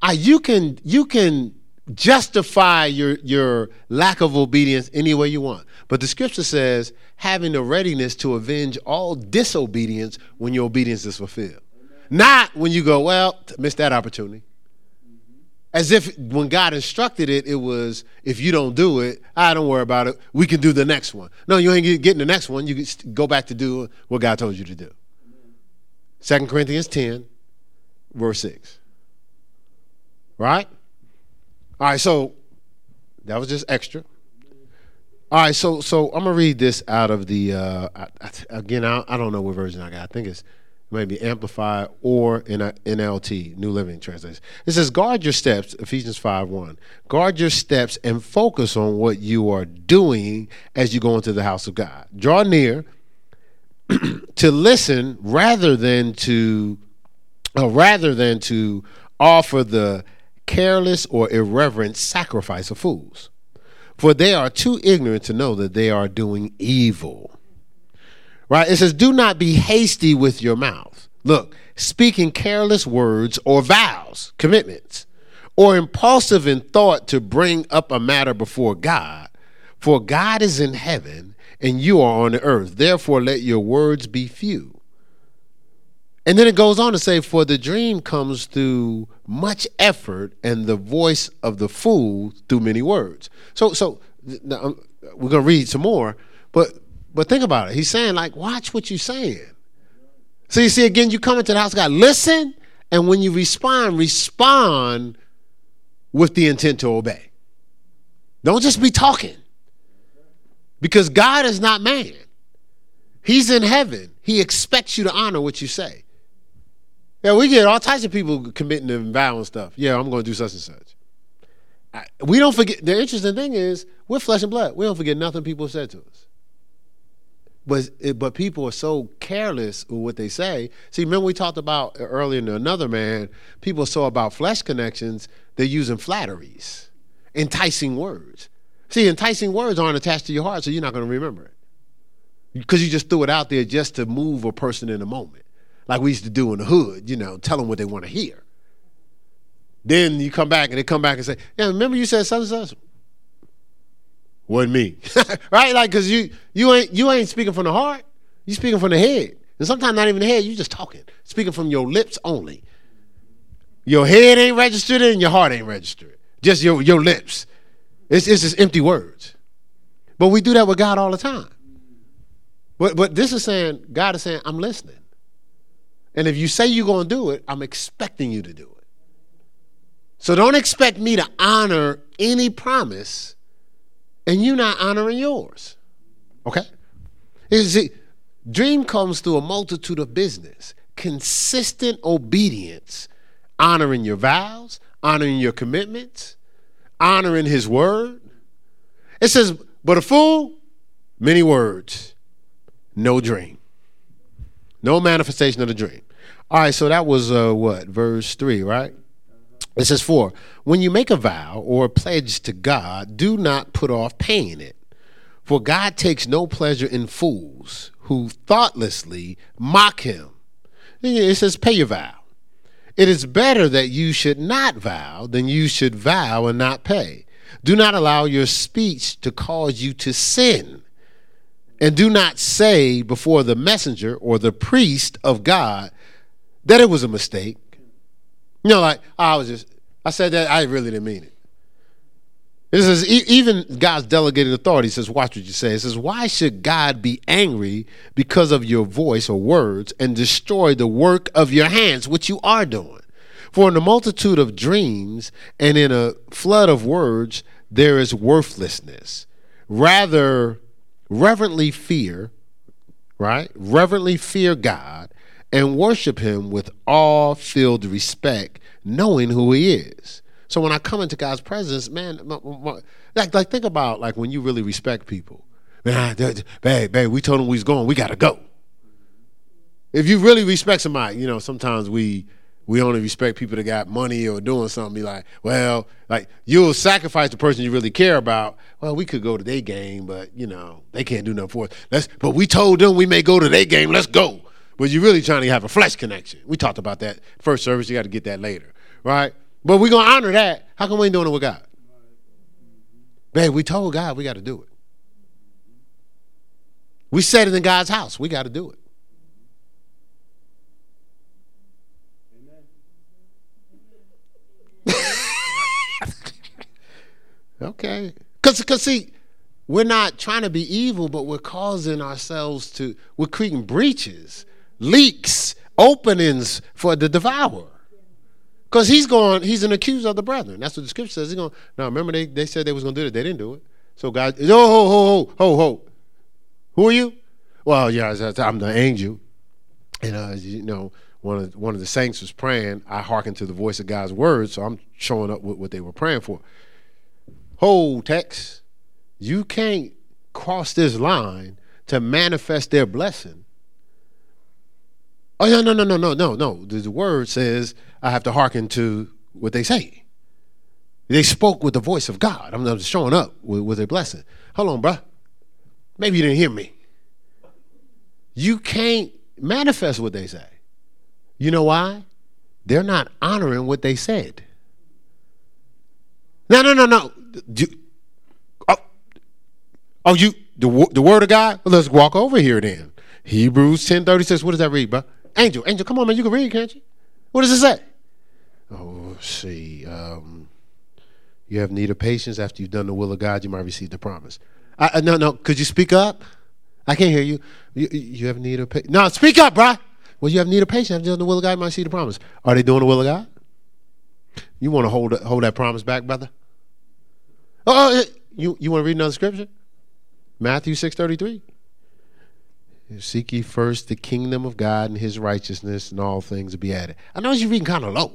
Uh, you can you can justify your your lack of obedience any way you want. But the scripture says having the readiness to avenge all disobedience when your obedience is fulfilled. Not when you go, well, missed that opportunity. As if when God instructed it, it was, if you don't do it, I don't worry about it. We can do the next one. No, you ain't getting the next one. You can go back to do what God told you to do. Second Corinthians 10, verse 6. Right? All right, so that was just extra. All right, so so I'm gonna read this out of the uh, again. I, I don't know what version I got. I think it's maybe Amplified or in a NLT, New Living Translation. It says, guard your steps, Ephesians 5 1. Guard your steps and focus on what you are doing as you go into the house of God. Draw near to listen rather than to uh, rather than to offer the careless or irreverent sacrifice of fools. For they are too ignorant to know that they are doing evil. Right? It says, do not be hasty with your mouth. Look, speaking careless words or vows, commitments, or impulsive in thought to bring up a matter before God. For God is in heaven and you are on the earth. Therefore, let your words be few. And then it goes on to say, For the dream comes through much effort, and the voice of the fool through many words. So, so now, um, we're going to read some more, but but think about it. He's saying, like, watch what you're saying. So you see, again, you come into the house of God, listen, and when you respond, respond with the intent to obey. Don't just be talking. Because God is not man. He's in heaven. He expects you to honor what you say. Yeah, we get all types of people committing and vowing stuff. Yeah, I'm going to do such and such. I, we don't forget. The interesting thing is, we're flesh and blood. We don't forget nothing people said to us. But but people are so careless with what they say. See, remember we talked about earlier in another man. People are so about flesh connections. They're using flatteries, enticing words. See, enticing words aren't attached to your heart, so you're not going to remember it because you just threw it out there just to move a person in a moment, like we used to do in the hood. You know, tell them what they want to hear. Then you come back and they come back and say, "Yeah, remember you said such." Wasn't me, right? Like, cause you you ain't you ain't speaking from the heart. You speaking from the head, and sometimes not even the head. You just talking, speaking from your lips only. Your head ain't registered and your heart ain't registered. Just your your lips. It's it's just empty words. But we do that with God all the time. But but this is saying God is saying I'm listening, and if you say you're gonna do it, I'm expecting you to do it. So don't expect me to honor any promise and you're not honoring yours. Okay? Is it dream comes through a multitude of business, consistent obedience, honoring your vows, honoring your commitments, honoring his word. It says, but a fool, many words, no dream. No manifestation of the dream. All right, so that was uh, what? Verse 3, right? It says, For when you make a vow or a pledge to God, do not put off paying it. For God takes no pleasure in fools who thoughtlessly mock him. It says, Pay your vow. It is better that you should not vow than you should vow and not pay. Do not allow your speech to cause you to sin. And do not say before the messenger or the priest of God that it was a mistake you know, like I was just, I said that I really didn't mean it. It says even God's delegated authority says, watch what you say. It says, why should God be angry because of your voice or words and destroy the work of your hands, which you are doing? For in the multitude of dreams and in a flood of words, there is worthlessness. Rather, reverently fear, right? Reverently fear God and worship him with all filled respect, knowing who he is. So when I come into God's presence, man, my, my, like, like think about like when you really respect people. Man, babe, babe, we told him we was going, we gotta go. If you really respect somebody, you know, sometimes we we only respect people that got money or doing something. Be like, well, like you'll sacrifice the person you really care about. Well, we could go to their game, but you know they can't do nothing for us. Let's, but we told them we may go to their game. Let's go. But you're really trying to have a flesh connection. We talked about that first service. You got to get that later, right? But we're gonna honor that. How come we ain't doing it with God? Babe, we told God we got to do it. We said it in God's house. We got to do it. okay. Because, cause see, we're not trying to be evil, but we're causing ourselves to, we're creating breaches leaks, openings for the devourer. Because he's going, he's an accuser of the brethren. That's what the scripture says. He's going, now remember they, they said they was going to do it. They didn't do it. So God, oh, ho, ho, ho, ho, ho. Who are you? Well, yeah, I'm the angel. And, uh, you know, one of, one of the saints was praying. I hearkened to the voice of God's word, so I'm showing up with what they were praying for. Hold text. You can't cross this line to manifest their blessing Oh yeah, no, no, no, no, no, no. The word says I have to hearken to what they say. They spoke with the voice of God. I'm just showing up with, with a blessing. Hold on, bruh. Maybe you didn't hear me. You can't manifest what they say. You know why? They're not honoring what they said. No, no, no, no. You, oh, oh, you the the word of God. Well, let's walk over here then. Hebrews ten thirty six. What does that read, bro? Angel, Angel, come on, man. You can read, can't you? What does it say? Oh, see. Um, you have need of patience. After you've done the will of God, you might receive the promise. I, no, no. Could you speak up? I can't hear you. You, you have need of patience. No, speak up, bro. Well, you have need of patience. After you've done the will of God, you might see the promise. Are they doing the will of God? You want to hold hold that promise back, brother? Oh, oh you you want to read another scripture? Matthew six thirty three. Seek ye first the kingdom of God and his righteousness, and all things will be added. I know you're reading kind of low.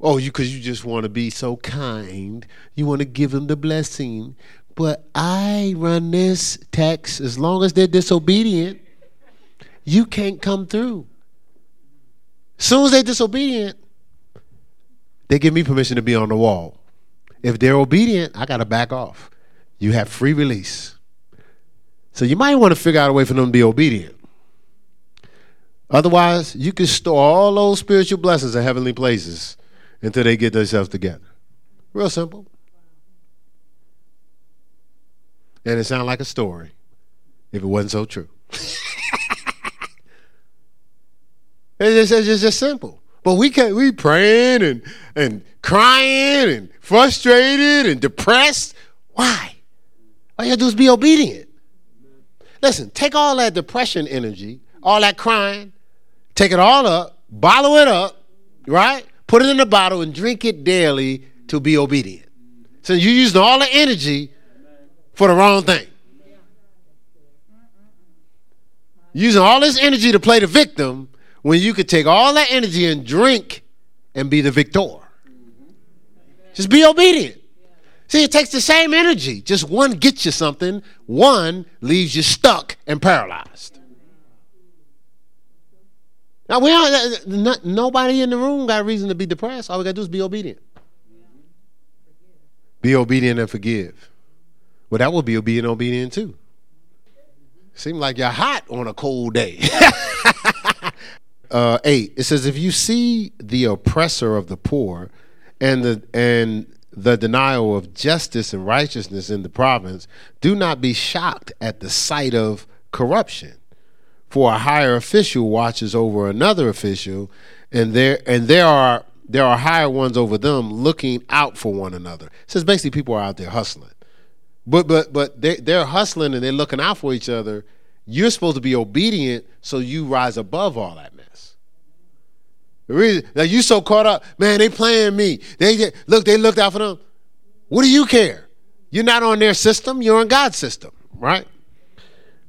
Oh, you because you just want to be so kind. You want to give them the blessing. But I run this text as long as they're disobedient, you can't come through. As soon as they're disobedient, they give me permission to be on the wall. If they're obedient, I got to back off. You have free release. So you might want to figure out a way for them to be obedient. Otherwise, you can store all those spiritual blessings in heavenly places until they get themselves together. Real simple. And it sounded like a story if it wasn't so true. it's, just, it's just simple. But we can we praying and and crying and frustrated and depressed. Why? All you have to do is be obedient. Listen, take all that depression energy, all that crying, take it all up, bottle it up, right? put it in a bottle, and drink it daily to be obedient. So you're using all the energy for the wrong thing. Using all this energy to play the victim when you could take all that energy and drink and be the victor. Just be obedient. See, it takes the same energy. Just one gets you something, one leaves you stuck and paralyzed. Now we don't. Not, nobody in the room got reason to be depressed. All we got to do is be obedient. Be obedient and forgive. Well, that would be obedient, obedient too. Seem like you're hot on a cold day. uh, eight. It says, if you see the oppressor of the poor, and the and the denial of justice and righteousness in the province, do not be shocked at the sight of corruption for a higher official watches over another official, and there and there are there are higher ones over them looking out for one another. Says basically people are out there hustling, but but but they they're hustling and they're looking out for each other. You're supposed to be obedient, so you rise above all that mess. The reason that you so caught up, man, they playing me. They look, they looked out for them. What do you care? You're not on their system. You're on God's system, right?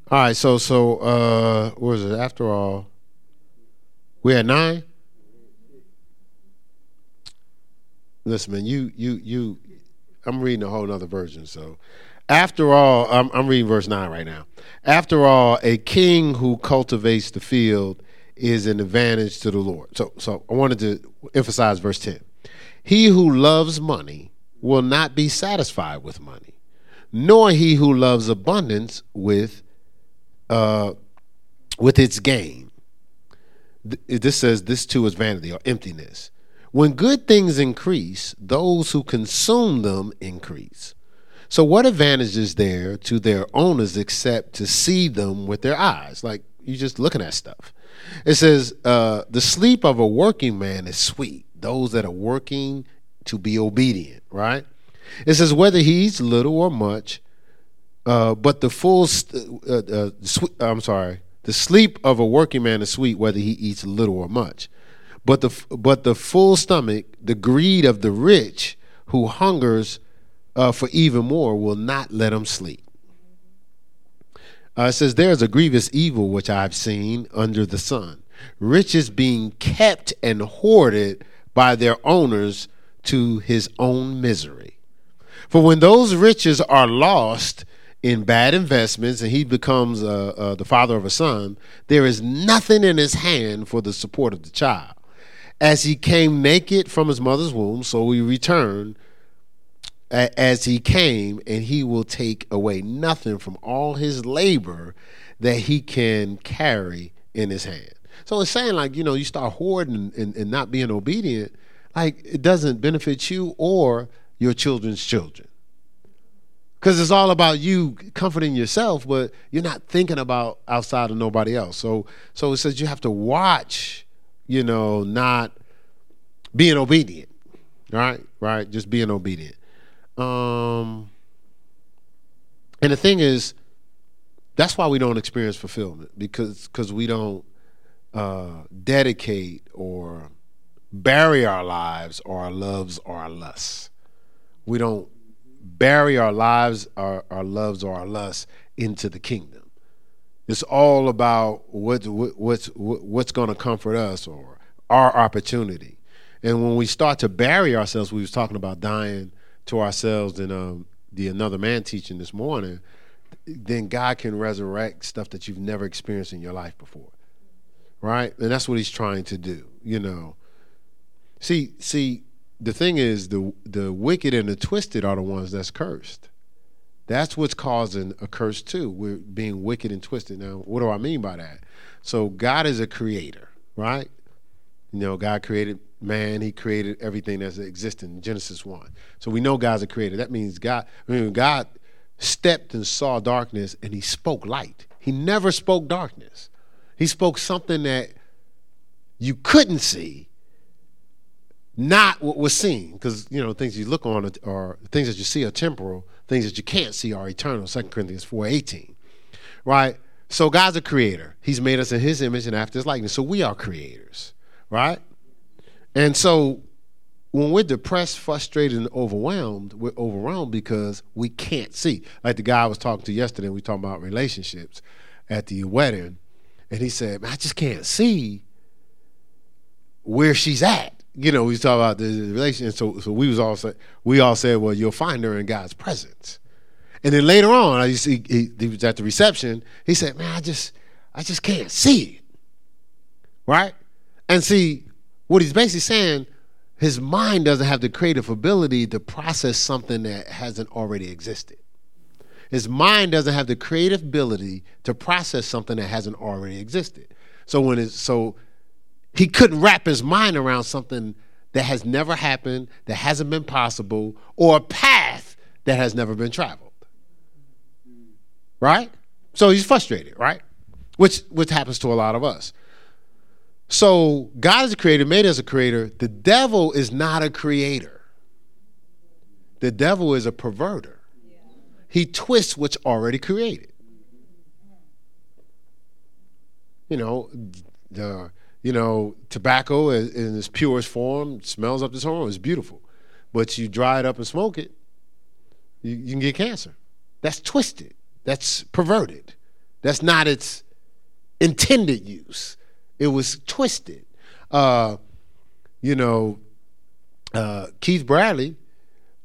All right, so so uh what was it? After all, we had nine. Listen, man, you you you I'm reading a whole other version, so after all, I'm, I'm reading verse 9 right now. After all, a king who cultivates the field is an advantage to the Lord. So, so I wanted to emphasize verse 10. He who loves money will not be satisfied with money, nor he who loves abundance with uh, with its gain. This says this too is vanity or emptiness. When good things increase, those who consume them increase. So, what advantage is there to their owners except to see them with their eyes? Like you're just looking at stuff. It says, uh, The sleep of a working man is sweet, those that are working to be obedient, right? It says, Whether he eats little or much, uh, but the full, st- uh, uh, sw- I'm sorry, the sleep of a working man is sweet, whether he eats little or much. But the but the full stomach, the greed of the rich who hungers uh, for even more, will not let him sleep. Uh, it says, There is a grievous evil which I've seen under the sun riches being kept and hoarded by their owners to his own misery. For when those riches are lost, in bad investments and he becomes uh, uh, the father of a son, there is nothing in his hand for the support of the child. As he came naked from his mother's womb, so he returned as he came, and he will take away nothing from all his labor that he can carry in his hand. So it's saying, like, you know, you start hoarding and, and, not being obedient, like, it doesn't benefit you or your children's children because it's all about you comforting yourself, but you're not thinking about outside of nobody else. So, so it says you have to watch, you know, not being obedient. Right, right, just being obedient. Um, and the thing is, that's why we don't experience fulfillment because because we don't uh, dedicate or bury our lives or our loves or our lusts. We don't bury our lives, our, our loves, or our lusts into the kingdom. It's all about what, what what's what's going to comfort us or our opportunity. And when we start to bury ourselves, we was talking about dying to ourselves than um, the another man teaching this morning. Then God can resurrect stuff that you've never experienced in your life before, right? And that's what He's trying to do. You know, see, see, the thing is, the the wicked and the twisted are the ones that's cursed. That's what's causing a curse too. We're being wicked and twisted. Now, what do I mean by that? So God is a creator, right? You know, God created man, he created everything that's existing in Genesis 1. So we know God's a creator. That means God, I mean, God stepped and saw darkness and he spoke light. He never spoke darkness. He spoke something that you couldn't see, not what was seen. Because, you know, things you look on are things that you see are temporal, things that you can't see are eternal. 2 Corinthians 4.18, right? So God's a creator. He's made us in his image and after his likeness. So we are creators, right? And so when we're depressed, frustrated, and overwhelmed, we're overwhelmed because we can't see. Like the guy I was talking to yesterday, we talking about relationships at the wedding, and he said, I just can't see where she's at. You know, we talking about the relationship. So, so we was all say, we all said, well, you'll find her in God's presence. And then later on, I see he, he was at the reception. He said, "Man, I just, I just can't see it." Right? And see, what he's basically saying, his mind doesn't have the creative ability to process something that hasn't already existed. His mind doesn't have the creative ability to process something that hasn't already existed. So when it's so he couldn't wrap his mind around something that has never happened, that hasn't been possible, or a path that has never been traveled. Right? So he's frustrated, right? Which which happens to a lot of us. So God is a creator, made us a creator. The devil is not a creator. The devil is a perverter. He twists what's already created. You know, the you know tobacco in its purest form smells up this hormone. It's beautiful, but you dry it up and smoke it, you, you can get cancer. That's twisted. That's perverted. That's not its intended use. It was twisted. Uh, you know, uh, Keith Bradley,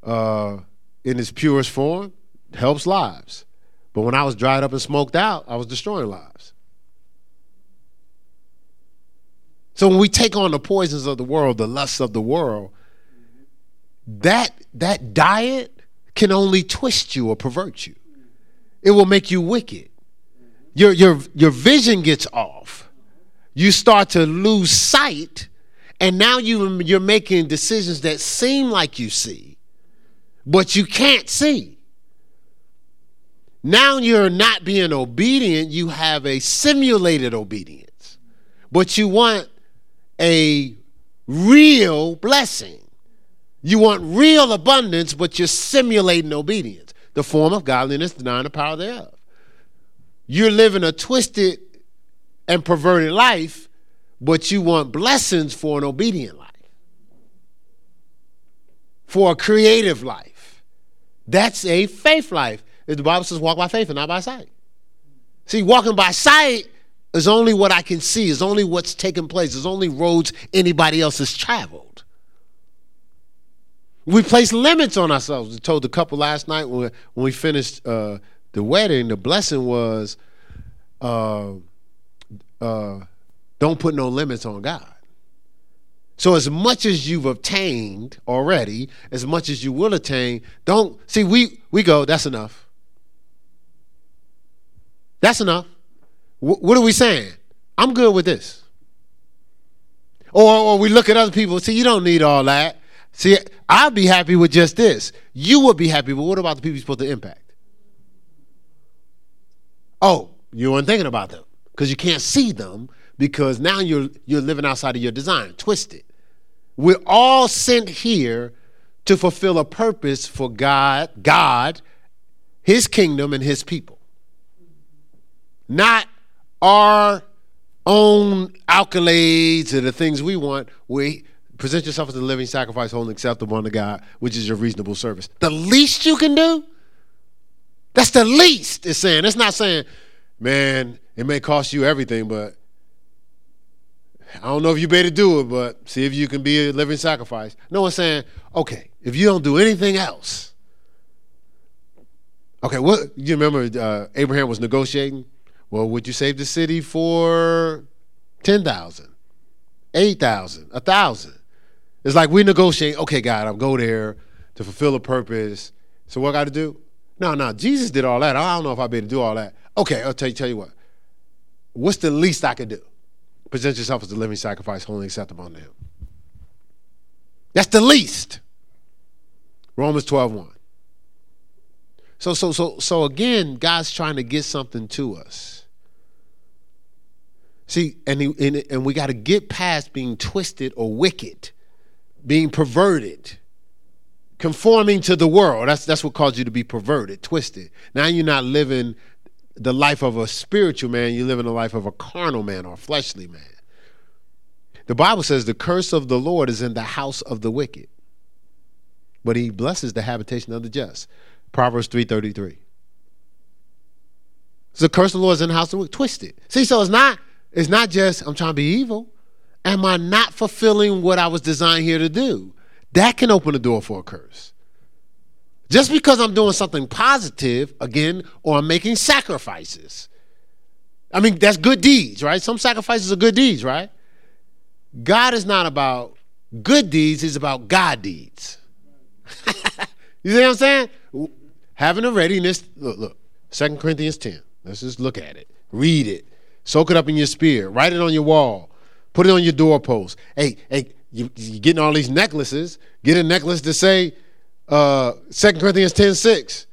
uh, in his purest form, helps lives. But when I was dried up and smoked out, I was destroying lives. So when we take on the poisons of the world, the lusts of the world, that that diet can only twist you or pervert you. It will make you wicked. Your your your vision gets off you start to lose sight and now you, you're making decisions that seem like you see but you can't see. Now you're not being obedient you have a simulated obedience but you want a real blessing. You want real abundance but you're simulating obedience. The form of godliness denying the power thereof. You're living a twisted and perverted life, but you want blessings for an obedient life, for a creative life. That's a faith life. The Bible says, walk by faith and not by sight. See, walking by sight is only what I can see, is only what's taking place, is only roads anybody else has traveled. We place limits on ourselves. We told the couple last night when, when we finished uh, the wedding, the blessing was. Uh, uh, don't put no limits on God. So as much as you've obtained already, as much as you will attain, don't see we we go, that's enough. That's enough. W- what are we saying? I'm good with this. Or, or we look at other people, see, you don't need all that. See, I'd be happy with just this. You would be happy, but what about the people you're supposed to impact? Oh, you weren't thinking about them because you can't see them because now you're you're living outside of your design, twisted. We're all sent here to fulfill a purpose for God, God, his kingdom and his people. Not our own accolades or the things we want. We present yourself as a living sacrifice, holy and acceptable unto God, which is your reasonable service. The least you can do That's the least it's saying. It's not saying, man, it may cost you everything, but I don't know if you better do it, but see if you can be a living sacrifice. No one's saying, okay, if you don't do anything else. Okay, what you remember uh, Abraham was negotiating? Well, would you save the city for 10,000, 8,000, 1,000? It's like we negotiate, okay, God, I'll go there to fulfill a purpose. So what I got to do? No, no, Jesus did all that. I don't know if I better do all that. Okay, I'll tell you, tell you what. What's the least I could do? Present yourself as a living sacrifice, holy acceptable unto him. That's the least. Romans 12, 1. So, so, so, so again, God's trying to get something to us. See, and, he, and, and we got to get past being twisted or wicked, being perverted, conforming to the world. That's, that's what caused you to be perverted, twisted. Now you're not living the life of a spiritual man, you live in the life of a carnal man or fleshly man. The Bible says the curse of the Lord is in the house of the wicked, but he blesses the habitation of the just. Proverbs 3.33. So the curse of the Lord is in the house of the wicked. Twisted. See, so it's not, it's not just I'm trying to be evil. Am I not fulfilling what I was designed here to do? That can open the door for a curse. Just because I'm doing something positive, again, or I'm making sacrifices. I mean, that's good deeds, right? Some sacrifices are good deeds, right? God is not about good deeds, he's about God deeds. you see what I'm saying? Having a readiness, look, look, 2 Corinthians 10. Let's just look at it. Read it. Soak it up in your spirit. Write it on your wall. Put it on your doorpost. Hey, hey, you, you're getting all these necklaces. Get a necklace to say, uh, 2 Corinthians 10 6.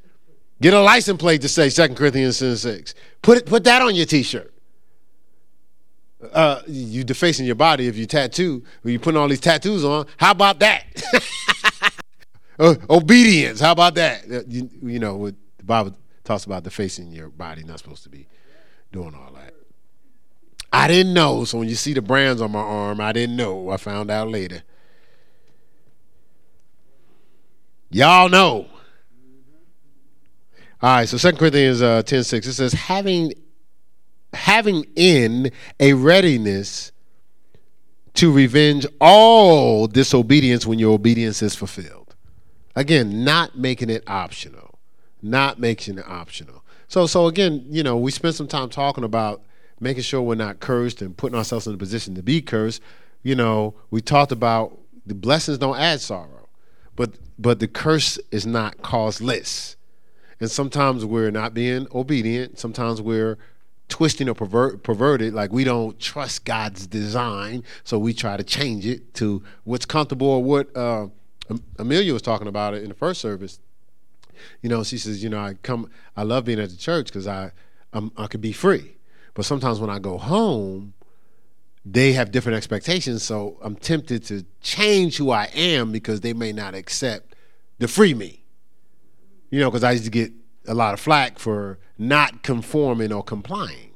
Get a license plate to say 2 Corinthians 10 6. Put, it, put that on your t shirt. Uh, you defacing your body if you tattoo, when you putting all these tattoos on. How about that? uh, obedience. How about that? Uh, you, you know, what the Bible talks about defacing your body, not supposed to be doing all that. I didn't know. So when you see the brands on my arm, I didn't know. I found out later. Y'all know. All right, so Second Corinthians uh, 10 6, it says, having, having in a readiness to revenge all disobedience when your obedience is fulfilled. Again, not making it optional. Not making it optional. So, so again, you know, we spent some time talking about making sure we're not cursed and putting ourselves in a position to be cursed. You know, we talked about the blessings don't add sorrow but but the curse is not causeless. And sometimes we're not being obedient. Sometimes we're twisting or pervert, perverted. Like we don't trust God's design, so we try to change it to what's comfortable or what uh, Amelia was talking about it in the first service. You know, she says, you know, I come, I love being at the church because I, I'm, I could be free. But sometimes when I go home, they have different expectations. So I'm tempted to change who I am because they may not accept the free me. You know, because I used to get a lot of flack for not conforming or complying.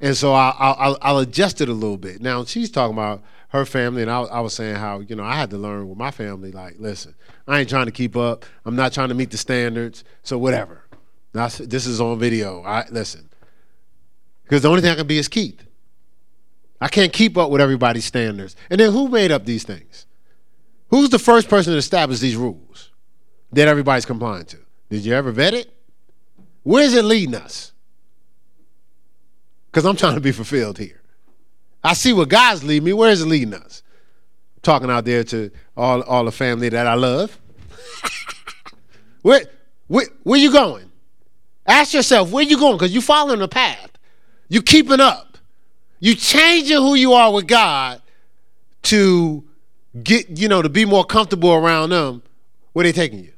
And so I'll, I'll, I'll adjust it a little bit. Now, she's talking about her family, and I, I was saying how, you know, I had to learn with my family, like, listen, I ain't trying to keep up. I'm not trying to meet the standards. So whatever. That's, this is on video. I Listen. Because the only thing I can be is Keith. I can't keep up with everybody's standards. And then who made up these things? Who's the first person to establish these rules that everybody's complying to? Did you ever vet it? Where is it leading us? Because I'm trying to be fulfilled here. I see what God's leading me. Where is it leading us? I'm talking out there to all, all the family that I love. where, where, where you going? Ask yourself, where you going? Because you're following the path. You're keeping up. You're changing who you are with God to get, you know, to be more comfortable around them. Where they taking you?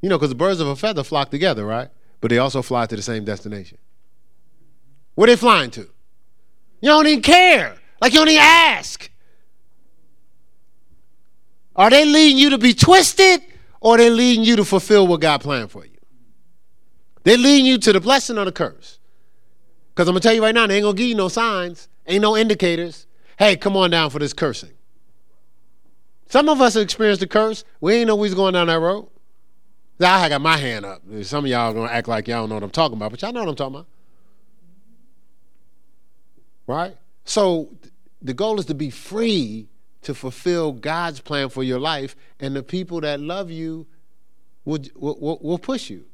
You know, because the birds of a feather flock together, right? But they also fly to the same destination. Where they flying to? You don't even care. Like you don't even ask. Are they leading you to be twisted or are they leading you to fulfill what God planned for you? They're leading you to the blessing or the curse. Because I'm to tell you right now, they ain't to give you no signs, ain't no indicators. Hey, come on down for this cursing. Some of us have experienced the curse. We ain't know we was going down that road. Now I got my hand up. Some of y'all gonna act like y'all don't know what I'm talking about, but y'all know what I'm talking about. Right? So the goal is to be free to fulfill God's plan for your life, and the people that love you will, will, will push you.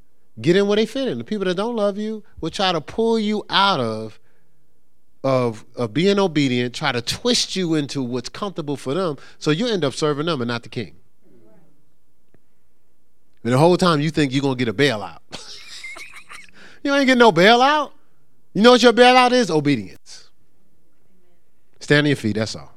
Get in where they fit in. The people that don't love you will try to pull you out of of of being obedient, try to twist you into what's comfortable for them, so you end up serving them and not the king. And the whole time you think you're gonna get a bailout. you ain't getting no bailout. You know what your bailout is? Obedience. Stand on your feet, that's all.